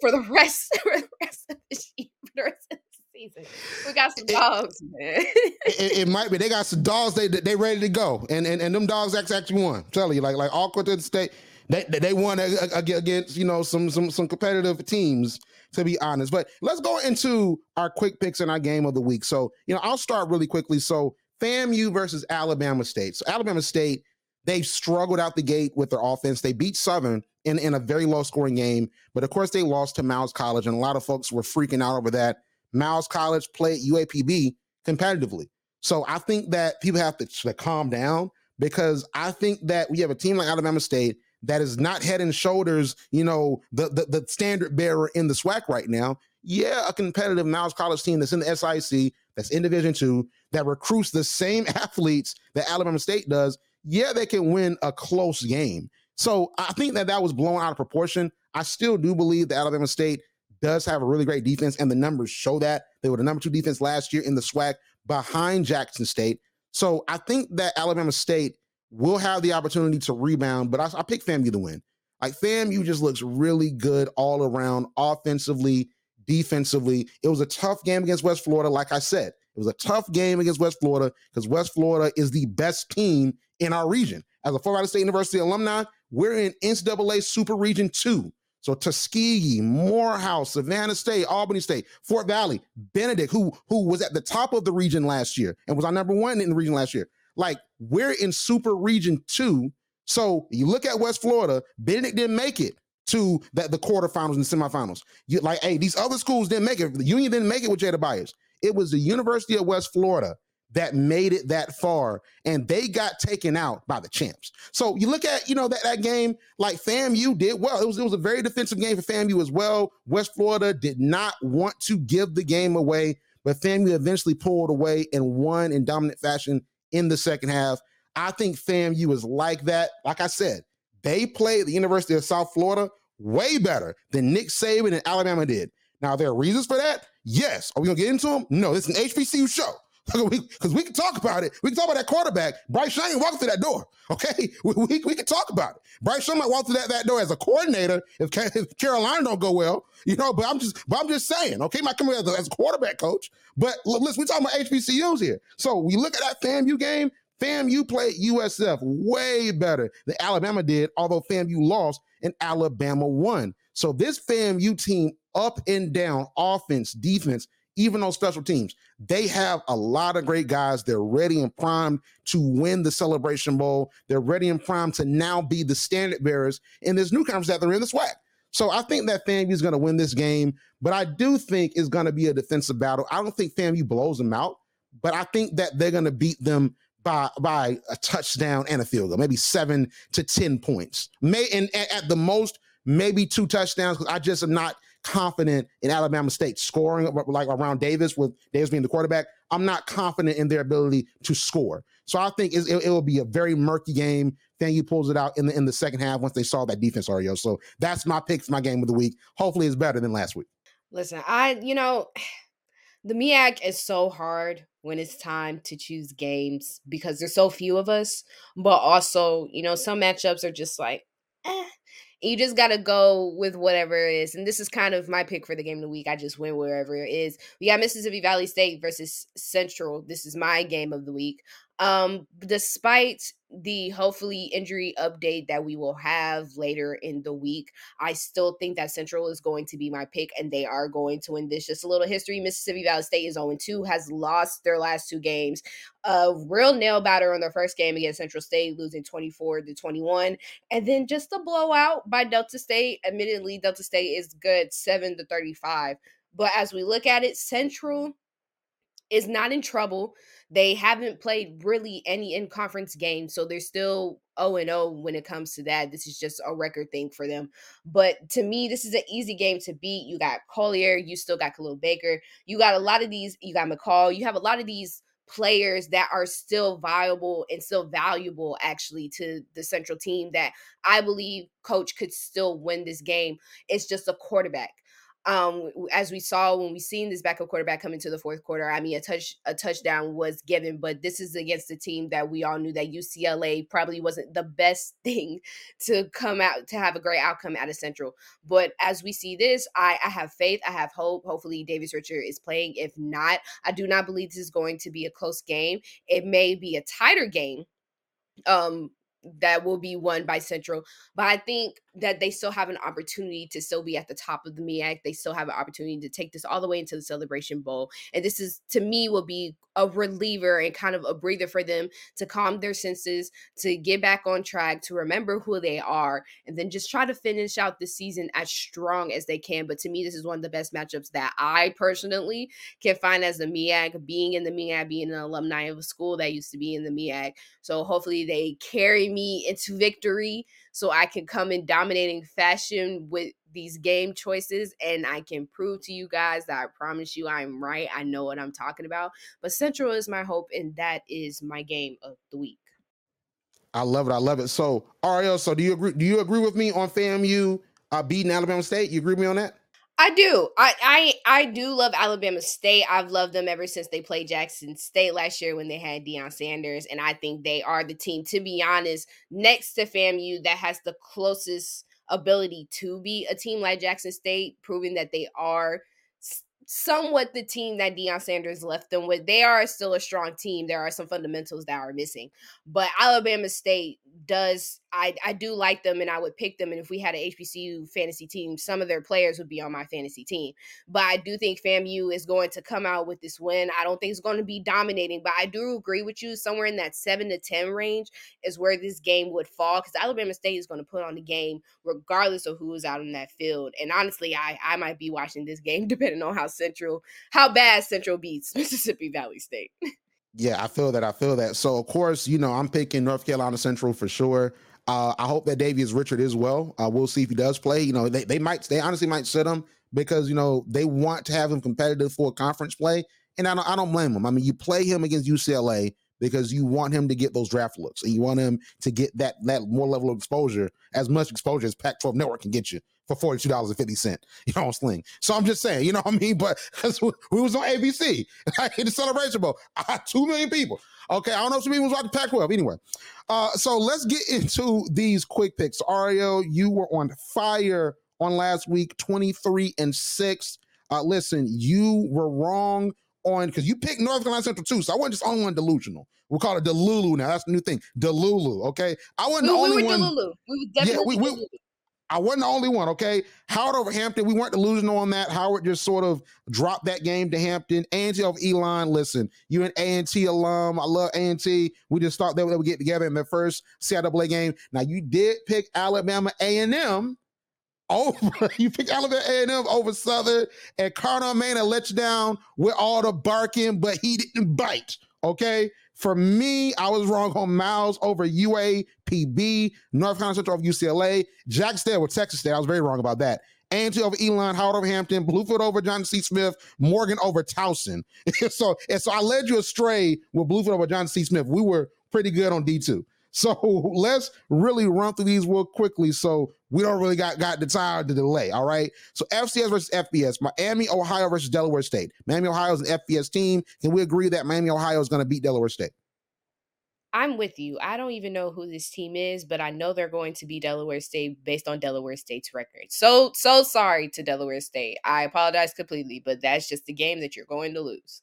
for the rest [LAUGHS] for the rest of the, [LAUGHS] for the rest of the season. We got some dogs, man. it, it, might be. They got some dogs. They they ready to go, and and and them dogs actually won. I'm telling you, like like all to state. They, they won against you know some some some competitive teams to be honest. But let's go into our quick picks and our game of the week. So you know I'll start really quickly. So FAMU versus Alabama State. So Alabama State they've struggled out the gate with their offense. They beat Southern in, in a very low scoring game, but of course they lost to Miles College, and a lot of folks were freaking out over that. Miles College played UAPB competitively. So I think that people have to, to calm down because I think that we have a team like Alabama State that is not head and shoulders, you know, the, the, the standard bearer in the SWAC right now. Yeah, a competitive Miles College team that's in the SIC, that's in Division two, that recruits the same [LAUGHS] athletes that Alabama State does. Yeah, they can win a close game. So I think that that was blown out of proportion. I still do believe that Alabama State does have a really great defense, and the numbers show that. They were the number two defense last year in the SWAC behind Jackson State. So I think that Alabama State will have the opportunity to rebound, but I, I pick FAMU to win. Like FAMU just looks really good all around, offensively, defensively. It was a tough game against West Florida, like I said. It was a tough game against West Florida because West Florida is the best team in our region. As a Florida State University alumni, we're in NCAA Super Region 2. So Tuskegee, Morehouse, Savannah State, Albany State, Fort Valley, Benedict, who who was at the top of the region last year and was our number one in the region last year. Like we're in Super Region Two. So you look at West Florida, Benedict didn't make it to the, the quarterfinals and the semifinals. You like, hey, these other schools didn't make it. The Union didn't make it with Jada Byers. It was the University of West Florida that made it that far and they got taken out by the champs. So you look at, you know, that, that game, like FAMU did well. It was, it was a very defensive game for FAMU as well. West Florida did not want to give the game away, but FAMU eventually pulled away and won in dominant fashion in the second half. I think FAMU is like that. Like I said, they played the University of South Florida way better than Nick Saban and Alabama did. Now, there are reasons for that. Yes. Are we going to get into them? No, this is an HBCU show because we can talk about it. We can talk about that quarterback. Bryce Young walk through that door. Okay, [LAUGHS] we, we, we, can talk about it. Bryce Young might walk through that, that door as a coordinator if, if Carolina don't go well, you know. But I'm just but I'm just saying. Okay, might come as a, as a quarterback coach. But listen, we're talking about HBCUs here. So we look at that FAMU game. FAMU played USF way better than Alabama did, although FAMU lost and Alabama won. So this FAMU team, up and down, offense, defense, even on special teams, they have a lot of great guys. They're ready and primed to win the Celebration Bowl. They're ready and primed to now be the standard bearers in this new conference that they're in the SWAC. So I think that FAMU is going to win this game, but I do think it's going to be a defensive battle. I don't think FAMU blows them out, but I think that they're going to beat them by by a touchdown and a field goal, maybe seven to ten points. May and at the most maybe two touchdowns because I just am not confident in Alabama State scoring like around Davis with Davis being the quarterback. I'm not confident in their ability to score. So I think it, it will be a very murky game. FAMU pulls it out in the in the second half once they saw that defense REO. So that's my pick for my game of the week. Hopefully, it's better than last week. Listen, I you know [SIGHS] the MEAC is so hard when it's time to choose games because there's so few of us. But also, you know, some matchups are just like, eh. You just gotta go with whatever it is. And this is kind of my pick for the game of the week. I just went wherever it is. We got Mississippi Valley State versus Central. This is my game of the week. Um, despite the hopefully injury update that we will have later in the week, I still think that Central is going to be my pick and they are going to win this. Just a little history Mississippi Valley State is 0 2, has lost their last two games. A real nail batter on their first game against Central State, losing 24 to 21. And then just a blowout by Delta State. Admittedly, Delta State is good 7 to 35. But as we look at it, Central is not in trouble. They haven't played really any in conference games, so they're still 0 and 0 when it comes to that. This is just a record thing for them. But to me, this is an easy game to beat. You got Collier, you still got Khalil Baker, you got a lot of these, you got McCall, you have a lot of these players that are still viable and still valuable actually to the central team that I believe coach could still win this game. It's just a quarterback um as we saw when we seen this backup quarterback come into the fourth quarter i mean a touch a touchdown was given but this is against a team that we all knew that ucla probably wasn't the best [LAUGHS] thing to come out to have a great outcome out of central. But as we see this i i have faith i have hope. Hopefully Davius Richard is playing. If not i do not believe this is going to be a close game. It may be a tighter game um that will be won by Central. But I think that they still have an opportunity to still be at the top of the MEAC. They still have an opportunity to take this all the way into the Celebration Bowl. And this is, to me, will be a reliever and kind of a breather for them to calm their senses, to get back on track, to remember who they are, and then just try to finish out the season as strong as they can. But to me, this is one of the best matchups that I personally can find as a MEAC, being in the MEAC, being an alumni of a school that used to be in the MEAC. So hopefully they carry me into victory so I can come in dominating fashion with these game choices and I can prove to you guys that I promise you I'm right. I know what I'm talking about. But Central is my hope, and that is my game of the week. I love it. I love it. So Arielle, so do you agree? Do you agree with me on FAMU uh, beating Alabama State? You agree with me on that? I do. I, I I do love Alabama State. I've loved them ever since they played Jackson State last year when they had Deion Sanders, and I think they are the team. To be honest, next to FAMU, that has the closest ability to be a team like Jackson State, proving that they are somewhat the team that Deion Sanders left them with. They are still a strong team. There are some fundamentals that are missing. But Alabama State does I I do like them and I would pick them and if we had an HBCU fantasy team some of their players would be on my fantasy team but I do think FAMU is going to come out with this win I don't think it's going to be dominating but I do agree with you somewhere in that 7 to 10 range is where this game would fall cuz Alabama State is going to put on the game regardless of who is out in that field and honestly I I might be watching this game [LAUGHS] depending on how Central how bad Central beats [LAUGHS] Mississippi Valley State Yeah, I feel that. I feel that. So, of course, you know, I'm picking North Carolina Central for sure. Uh, I hope that Davius Richard is well. Uh, we'll see if he does play. You know, they, they might, they honestly might sit him because, you know, they want to have him competitive for conference play. And I don't, I don't blame him. I mean, you play him against UCLA because you want him to get those draft looks and you want him to get that that more level of exposure, as much exposure as Pac-12 Network can get you for forty two dollars and fifty cent, you know, on Sling. So I'm just saying, you know what I mean. But because we, was on ABC, [LAUGHS] like in the Celebration Bowl, I had two million people. Okay, I don't know if some people was watching Pac-12. Anyway, uh, so let's get into these quick picks. Ario, you were on fire on last week, twenty three and six. Uh, listen, you were wrong on because you picked North Carolina Central too, so I wasn't just only one delusional. We'll call it Delulu now. That's the new thing, Delulu. Okay, I wasn't we, the only we one. Delulu. We were definitely yeah, we, we, I wasn't the only one, okay? Howard over Hampton, we weren't delusional on that. Howard just sort of dropped that game to Hampton. A&T of Elon, listen, you an A&T alum. I love A&T. We just thought that we would get together in the first CIAA game. Now, you did pick Alabama A&M over. [LAUGHS] You picked Alabama A&M over Southern, and Connell Maynor let you down with all the barking, but he didn't bite, okay? For me, I was wrong on Miles over UAPB, North Carolina Central over UCLA, Jack State with Texas State. I was very wrong about that. A&T over Elon, Howard over Hampton, Bluefield over John C. Smith, Morgan over Towson. [LAUGHS] so, and so I led you astray with Bluefield over John C. Smith. We were pretty good on D2. So [LAUGHS] let's really run through these real quickly so we don't really got, got the time to delay. All right. So FCS versus FBS, Miami, Ohio versus Delaware State. Miami, Ohio is an FBS team. Can we agree that Miami, Ohio is going to beat Delaware State? I'm with you. I don't even know who this team is, but I know they're going to be Delaware State based on Delaware State's record. So so sorry to Delaware State. I apologize completely, but that's just the game that you're going to lose.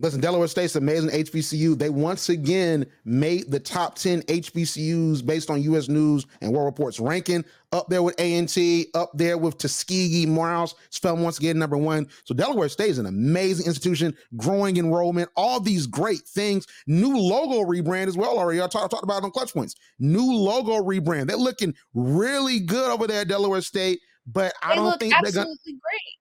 Listen, Delaware State's amazing HBCU. They once again made the top 10 HBCUs based on U.S. News and World Report's ranking. Up there with A&T, up there with Tuskegee, Morehouse. Spell once again number one. So Delaware State is an amazing institution, growing enrollment, all these great things. New logo rebrand as well already. I talked, talked about it on Clutch Points. New logo rebrand. They're looking really good over there at Delaware State, but I They don't think they're going to great.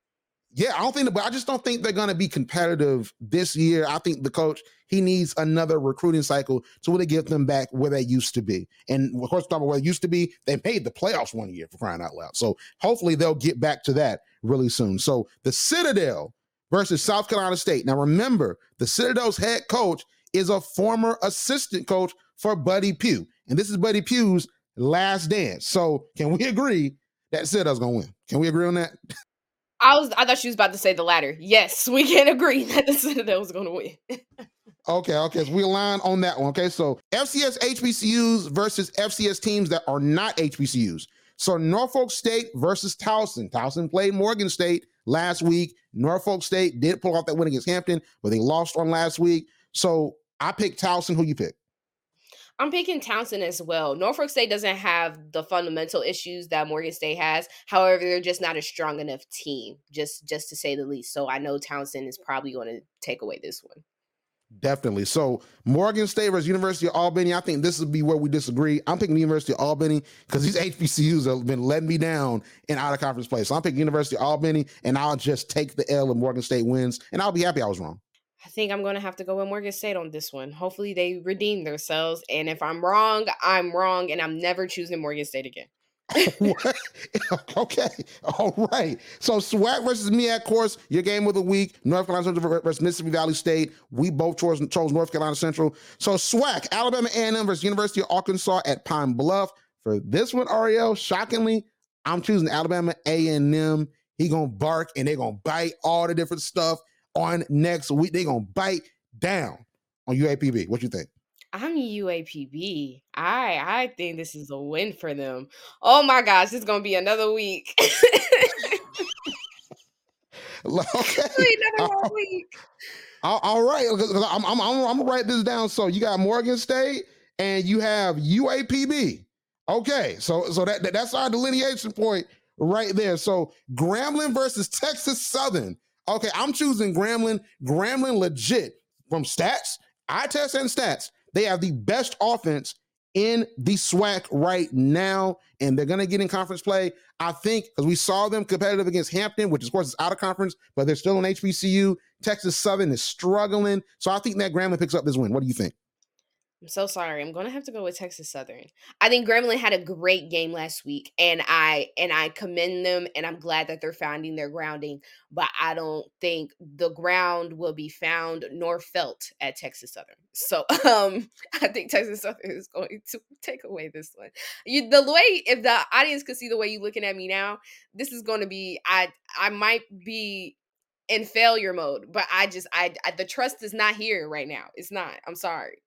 Yeah, I don't think, but I just don't think they're going to be competitive this year. I think the coach he needs another recruiting cycle to really get them back where they used to be. And of course, talking about where they used to be, they made the playoffs one year for crying out loud. So hopefully they'll get back to that really soon. So the Citadel versus South Carolina State. Now remember, the Citadel's head coach is a former assistant coach for Buddy Pough, and this is Buddy Pough's last dance. So can we agree that Citadel's going to win? Can we agree on that? [LAUGHS] I was I thought she was about to say the latter. Yes, we can agree [LAUGHS] that the Citadel was going to win. Okay, okay. So we align on that one. Okay, so FCS HBCUs versus FCS teams that are not HBCUs. So Norfolk State versus Towson. Towson played Morgan State last week. Norfolk State did pull off that win against Hampton, but they lost on last week. So I picked Towson. Who you pick? I'm picking Townsend as well. Norfolk State doesn't have the fundamental issues that Morgan State has. However, they're just not a strong enough team, just just to say the least. So I know Townsend is probably going to take away this one. Definitely. So Morgan State versus University of Albany. I think this would be where we disagree. I'm picking University of Albany because these [LAUGHS] HBCUs have been letting me down in out of conference play. So I'm picking University of Albany, and I'll just take the L if Morgan State wins, and I'll be happy I was wrong. I think I'm going to have to go with Morgan State on this one. Hopefully, they redeem themselves. And if I'm wrong, I'm wrong, and I'm never choosing Morgan State again. [LAUGHS] [LAUGHS] Okay. All right. So SWAC versus me at course, your game of the week, North Carolina Central versus Mississippi Valley State. We both chose, chose North Carolina Central. So SWAC, Alabama A&M versus University of Arkansas at Pine Bluff. For this one, Arielle, shockingly, I'm choosing Alabama A&M. He gonna bark and they gonna bite all the different stuff on next week. They gonna bite down on UAPB. What you think? I'm UAPB. I I think this is a win for them. Oh my gosh, is gonna be another week. [LAUGHS] okay. another All- week. [LAUGHS] All, all right, I'm, I'm, I'm, I'm gonna write this down. So you got Morgan State and you have UAPB. Okay, so so that, that- that's our delineation point right there. So Grambling versus Texas Southern. Okay, I'm choosing Grambling. Grambling legit from stats, eye test and stats. They have the best offense in the SWAC right now, and they're gonna get in conference play. I think because we saw them competitive against Hampton, which of course is out of conference, but they're still in HBCU. Texas Southern is struggling, so I think that Grambling picks up this win. What do you think? I'm so sorry. I'm gonna have to go with Texas Southern. I think Gremlin had a great game last week, and I and I commend them, and I'm glad that they're finding their grounding. But I don't think the ground will be found nor felt at Texas Southern. So [LAUGHS] um, I think Texas Southern is going to [LAUGHS] take away this one. You the way if the audience could see the way you're looking at me now, this is going to be I I might be in failure mode, but I just I, I the trust is not here right now. It's not. I'm sorry.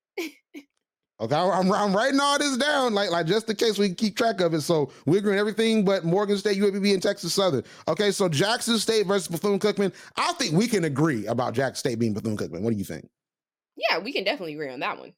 Okay, I'm, I'm writing all this down, like like just in case we can keep track of it. So we're agreeing everything but Morgan State, UAPB, and Texas Southern. Okay, so Jackson State versus Bethune Cookman. I think we can agree about Jackson State being Bethune Cookman. What do you think? Yeah, we can definitely agree on that one.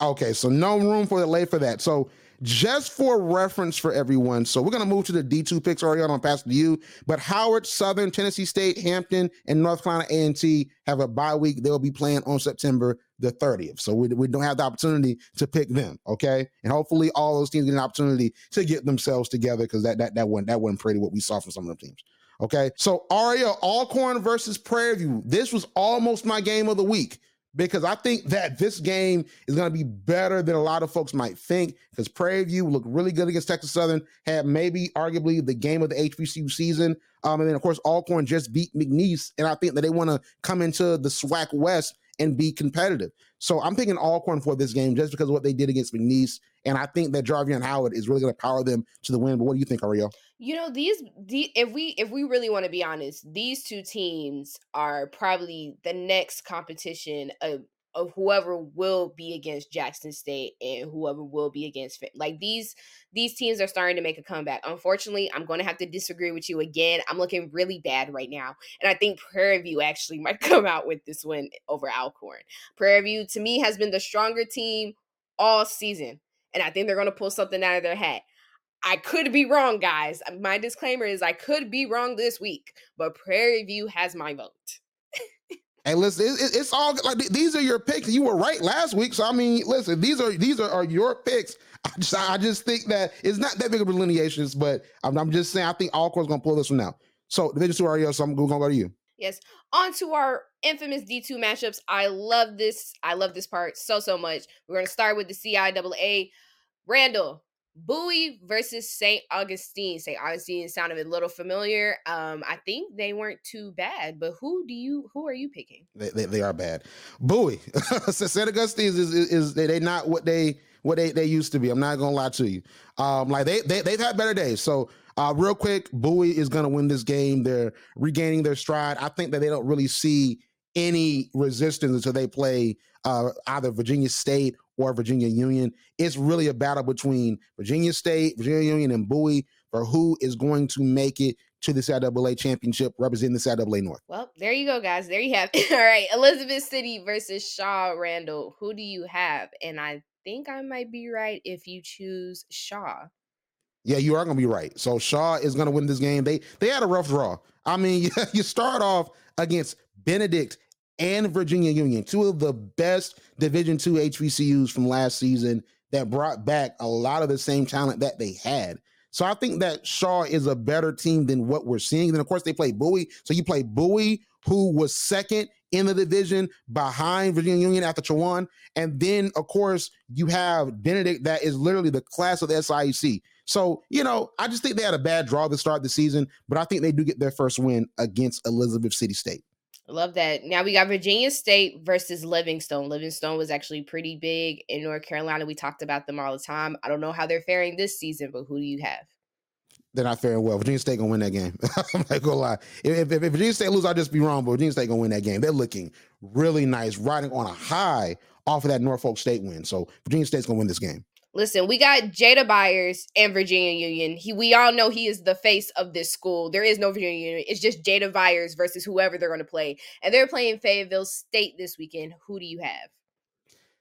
Okay, so no room for delay for that. So just for reference for everyone, so we're gonna move to the D2 picks. Ariana, I'll pass to you. But Howard, Southern, Tennessee State, Hampton, and North Carolina A&T have a bye week. They'll be playing on September the 30th. So we, we don't have the opportunity to pick them. Okay, and hopefully all those teams get an opportunity to get themselves together because that that that wasn't that wasn't pretty what we saw from some of them teams. Okay, so Aria Alcorn versus Prairie View. This was almost my game of the week. Because I think that this game is going to be better than a lot of folks might think. Because Prairie View looked really good against Texas Southern, had maybe arguably the game of the HBCU season. Um, and then of course Alcorn just beat McNeese, and I think that they want to come into the SWAC West and be competitive. So I'm picking Alcorn for this game just because of what they did against McNeese, and I think that Jarveon Howard is really going to power them to the win. But what do you think, Arielle? You know these, the if we if we really want to be honest, these two teams are probably the next competition of of whoever will be against Jackson State and whoever will be against like these these teams are starting to make a comeback. Unfortunately, I'm going to have to disagree with you again. I'm looking really bad right now, and I think Prairie View actually [LAUGHS] might come out with this win over Alcorn. Prairie View to me has been the stronger team all season, and I think they're going to pull something out of their hat. I could be wrong, guys. Uh, my disclaimer is I could be wrong this week, but Prairie View has my vote. Hey, listen, it, it's all like these are your picks. You were right last week, so I mean, listen, these are these are, are your picks. [LAUGHS] I just, I just think that it's not that big of a delineations, but I'm, I'm just saying I think Alcorn's gonna pull this one out. So Division Two REO, so I'm gonna go to you. Yes, on to our infamous D2 matchups. I love this. I love this part so so much. We're gonna start with the CIAA. Randall, Bowie versus St. Augustine. St. Augustine sounded a little familiar. Um, I think they weren't too bad, but who do you who are you picking? They, they, they are bad. Bowie. [LAUGHS] St. Augustine is, is, is they, not what they what they, they used to be. I'm not gonna lie to you. Um, like they, they they've had better days. So uh, real quick, Bowie is gonna win this game. They're regaining their stride. I think that they don't really see any resistance until they play uh, either Virginia State or Virginia Union. It's really a battle between Virginia State, Virginia Union, and Bowie for who is going to make it to the CIAA championship representing the CIAA North. Well, there you go, guys. There you have it. [LAUGHS] All right. Elizabeth City versus Shaw Randall. Who do you have? And I think I might be right if you choose Shaw. Yeah, you are going to be right. So Shaw is going to win this game. They they had a rough draw. I mean, [LAUGHS] you start off against Benedict and Virginia Union, two of the best Division two HBCUs from last season that brought back a lot of the same talent that they had. So I think that Shaw is a better team than what we're seeing. Then of course they play Bowie. So you play Bowie, who was second in the division behind Virginia Union after Chowan. And then of course you have Benedict that is literally the class of the SIAC. So, you know, I just think they had a bad draw to start the season, but I think they do get their first win against Elizabeth City State. Love that. Now we got Virginia State versus Livingstone. Livingstone was actually pretty big in North Carolina. We talked about them all the time. I don't know how they're faring this season, but who do you have? They're not faring well. Virginia State gonna win that game. [LAUGHS] I'm not gonna lie. If, if, if Virginia State lose, I'll just be wrong. But Virginia State gonna win that game. They're looking really nice, riding on a high off of that Norfolk State win. So Virginia State's gonna win this game. Listen, we got Jada Byers and Virginia Union. He, we all know he is the face of this school. There is no Virginia Union. It's just Jada Byers versus whoever they're going to play, and they're playing Fayetteville State this weekend. Who do you have?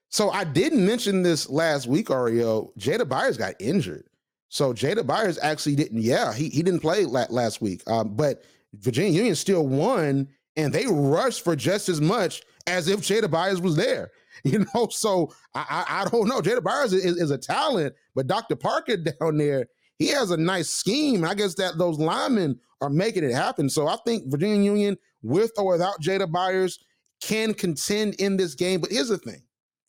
So I didn't mention this last week, Arielle. Jada Byers got injured, so Jada Byers actually didn't. Yeah, he he didn't play last week. Um, but Virginia Union still won, and they rushed for just as much as if Jada Byers was there. [LAUGHS] You know, so I I, I don't know. Jada Byers is, is, a talent, but Dr. Parker [LAUGHS] down there, he has a nice scheme. I guess that those linemen are making it happen. So I think Virginia Union, with or without Jada Byers, can contend in this game. But here's the thing.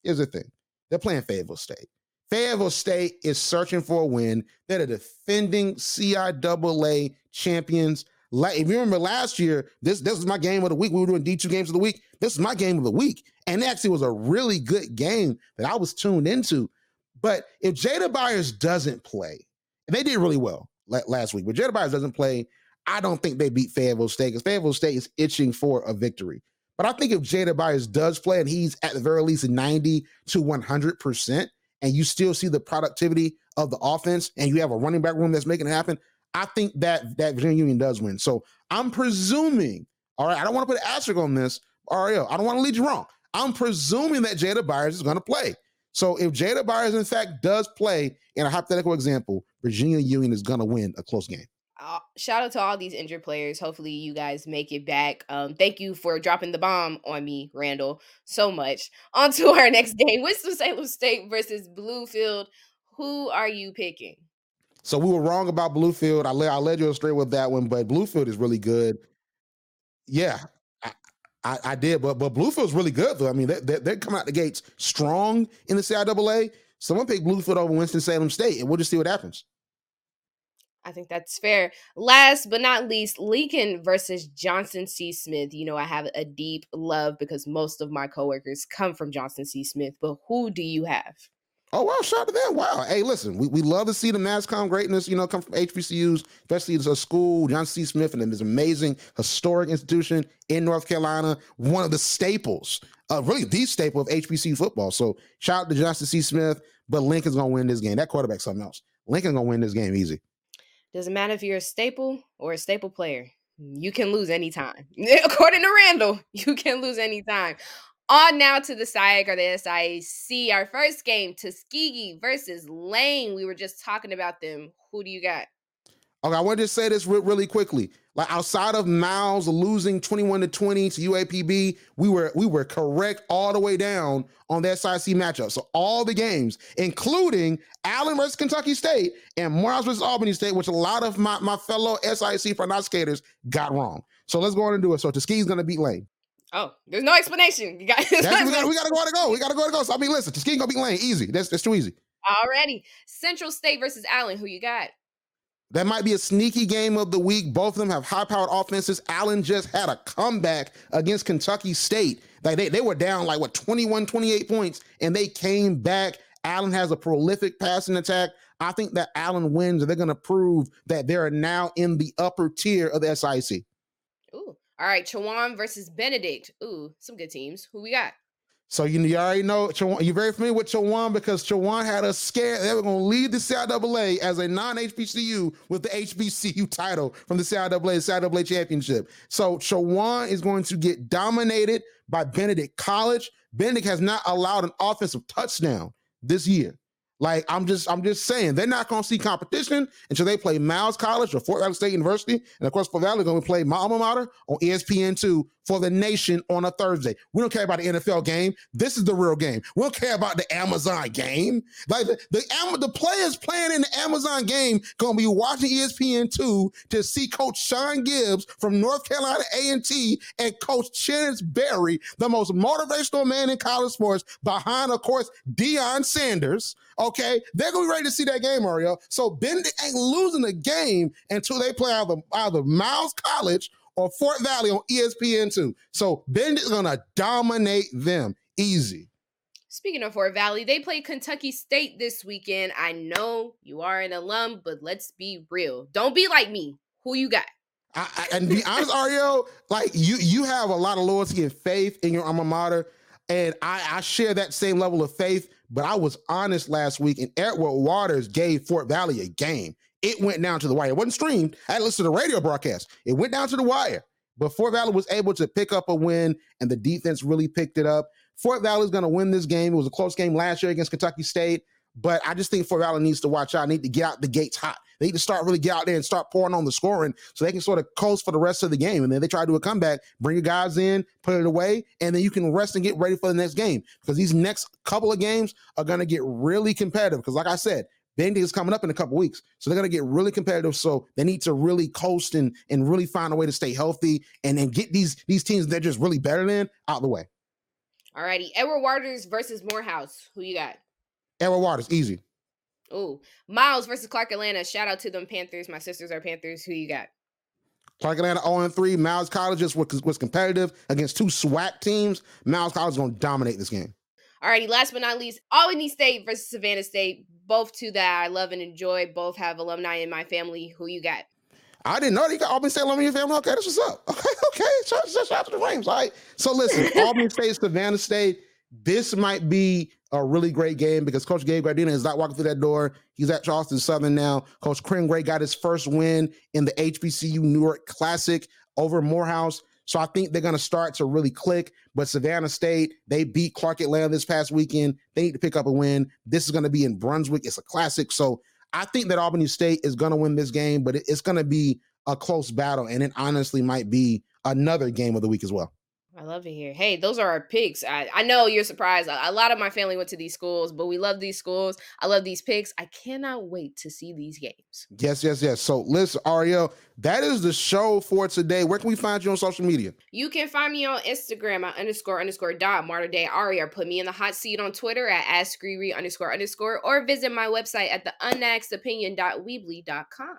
Here's the thing. They're playing Fayetteville State. Fayetteville State is searching for a win. They're the defending CIAA champions. If you remember last year, this this was my game of the week. We were doing D2 games of the week. This is my game of the week. And it actually was a really good game that I was tuned into. But if Jada Byers doesn't play, and they did really well last week, but Jada Byers doesn't play, I don't think they beat Fayetteville State because Fayetteville State is itching for a victory. But I think if Jada Byers does play and he's at the very least 90 to 100%, and you still see the productivity of the offense and you have a running back room that's making it happen, I think that that Virginia Union does win. So I'm presuming, all right, I don't want to put an asterisk on this, Arielle. I don't want to lead you wrong. I'm presuming that Jada Byers is going to play. So if Jada Byers, in fact, does play in a hypothetical example, Virginia Union is going to win a close game. Uh, shout out to all these injured players. Hopefully, you guys make it back. Um, thank you for dropping the bomb on me, Randall, so much. [LAUGHS] On to our next game Winston-Salem State versus Bluefield. Who are you picking? So we were wrong about Bluefield. I led I led you astray with that one, but Bluefield is really good. Yeah, I, I, I did, but but Bluefield's really good though. I mean, they, they, are coming out the gates strong in the CIAA. Someone pick Bluefield over Winston Salem State, and we'll just see what happens. I think that's fair. Last but not least, Lincoln versus Johnson C. Smith. You know, I have a deep love because most of my coworkers come from Johnson C. Smith, but who do you have? Oh wow, shout out to them. Wow. Hey, listen, we, we love to see the MASCOM greatness, you know, come from HBCUs, especially as a school, Johnson C. Smith, and this amazing historic institution in North Carolina, one of the staples, uh, really the staple of HBCU football. So shout out to Johnson C. Smith, but Lincoln's gonna win this game. That quarterback's something else. Lincoln's gonna win this game easy. Doesn't matter if you're a staple or a staple player. You can lose anytime. [LAUGHS] According to Randall, you can lose anytime. On now to the SIAC or the SIC. Our first game, Tuskegee versus Lane. We were just talking about them. Who do you got? Okay, I want to just say this really quickly. Like outside of Miles losing 21 to 20 to UAPB, we were we were correct all the way down on the SIC matchup. So all the games, including Allen versus Kentucky State and Morehouse versus Albany State, which a lot of my, my fellow SIC prognosticators got wrong. So let's go on and do it. So Tuskegee's gonna beat Lane. Oh, there's no explanation. You got, [LAUGHS] we, gotta, we [LAUGHS] gotta go to go. We gotta go to go. So I mean, listen, Tuskegee gonna beat Lane easy. That's that's too easy. Already. Central State versus Allen. Who you got? That might be a sneaky game of the week. Both of them have high powered offenses. Allen just had a comeback against Kentucky State. Like they, they were down like what 21, 28 points, and they came back. Allen has a prolific passing attack. I think that Allen wins, and they're going to prove that they're now in the upper tier of the SIC. Ooh. All right. Chowan versus Benedict. Ooh, some good teams. Who we got? So you, you already know you're very familiar with Chowan because Chowan had us scared they were going to lead the CIAA as a non-HBCU with the HBCU title from the CIAA CIAA championship. So Chowan is going to get dominated by Benedict College. Benedict has not allowed an offensive touchdown this year. Like I'm just I'm just saying they're not to see competition until they play Miles College or Fort Valley State University, and of course Fort Valley to play my alma mater on ESPN two for the nation on a Thursday. We don't care about the NFL game. This is the real game. We don't care about the Amazon game. Like the the, the players playing in the Amazon game to be watching ESPN two to see Coach Sean Gibbs from North Carolina A and T and Coach Chennis Berry, the most motivational man in college sports, behind of course Deion Sanders. Okay, they're gonna be ready to see that game, Mario. So Benedict ain't losing the game until they play either either Miles College or Fort Valley on ESPN2. So Benedict's gonna dominate them easy. Speaking of Fort Valley, they play Kentucky State this weekend. I know you are an alum, but let's be real. Don't be like me. Who you got? I, I, and be honest, Arielle, like you, you have a lot of loyalty and faith in your alma mater, and I, I share that same level of faith. But I was honest last week, and Edward Waters gave Fort Valley a game. It went down to the wire. It wasn't streamed. I listened to the radio broadcast. It went down to the wire. But Fort Valley was able to pick up a win, and the defense really picked it up. Fort Valley is going to win this game. It was a close game last year against Kentucky State, but I just think Fort Valley needs to watch out. I Need to get out the gates hot. They need to start really get out there and start pouring on the scoring so they can sort of coast for the rest of the game. And then they try to do a comeback, bring your guys in, put it away, and then you can rest and get ready for the next game because these next couple of games are going to get really competitive. Because, like I said, Benedict is coming up in a couple weeks, so they're going to get really competitive. So they need to really coast and and really find a way to stay healthy and and get these these teams they're just really better than out the way. All righty, Edward Waters versus Morehouse. Who you got? Edward Waters, easy. Oh, Miles versus Clark Atlanta. Shout out to them Panthers. My sisters are Panthers. Who you got? Clark Atlanta 0 3. Miles College was, was competitive against two SWAC teams. Miles College is going to dominate this game. Alrighty, last but not least, Albany State versus Savannah State. Both two that I love and enjoy. Both have alumni in my family. Who you got? I didn't know that you got Albany State alumni in your family. Okay, that's what's up. Okay, [LAUGHS] okay. Shout, shout, shout out to the Flames. All right. So listen, [LAUGHS] Albany State, Savannah State. This might be a really great game because Coach Gabe Giardina is not walking through that door. He's at Charleston Southern now. Coach Quinn Gray got his first win in the HBCU Newark Classic over Morehouse. So I think they're going to start to really click. But Savannah State, they beat Clark Atlanta this past weekend. They need to pick up a win. This is going to be in Brunswick. It's a classic. So I think that Albany State is going to win this game, but it's going to be a close battle. And it honestly might be another game of the week as well. I love it here. Hey, those are our picks. I, I know you're surprised. A, a lot of my family went to these schools, but we love these schools. I love these picks. I cannot wait to see these games. Yes, yes, yes. So listen, Arielle, that is the show for today. Where can we find you on social media? You can find me on Instagram at underscore underscore dot Marta Day Ari or put me in the hot seat on Twitter at AskRiri underscore underscore or visit my website at the unaxedopinion.weebly.com.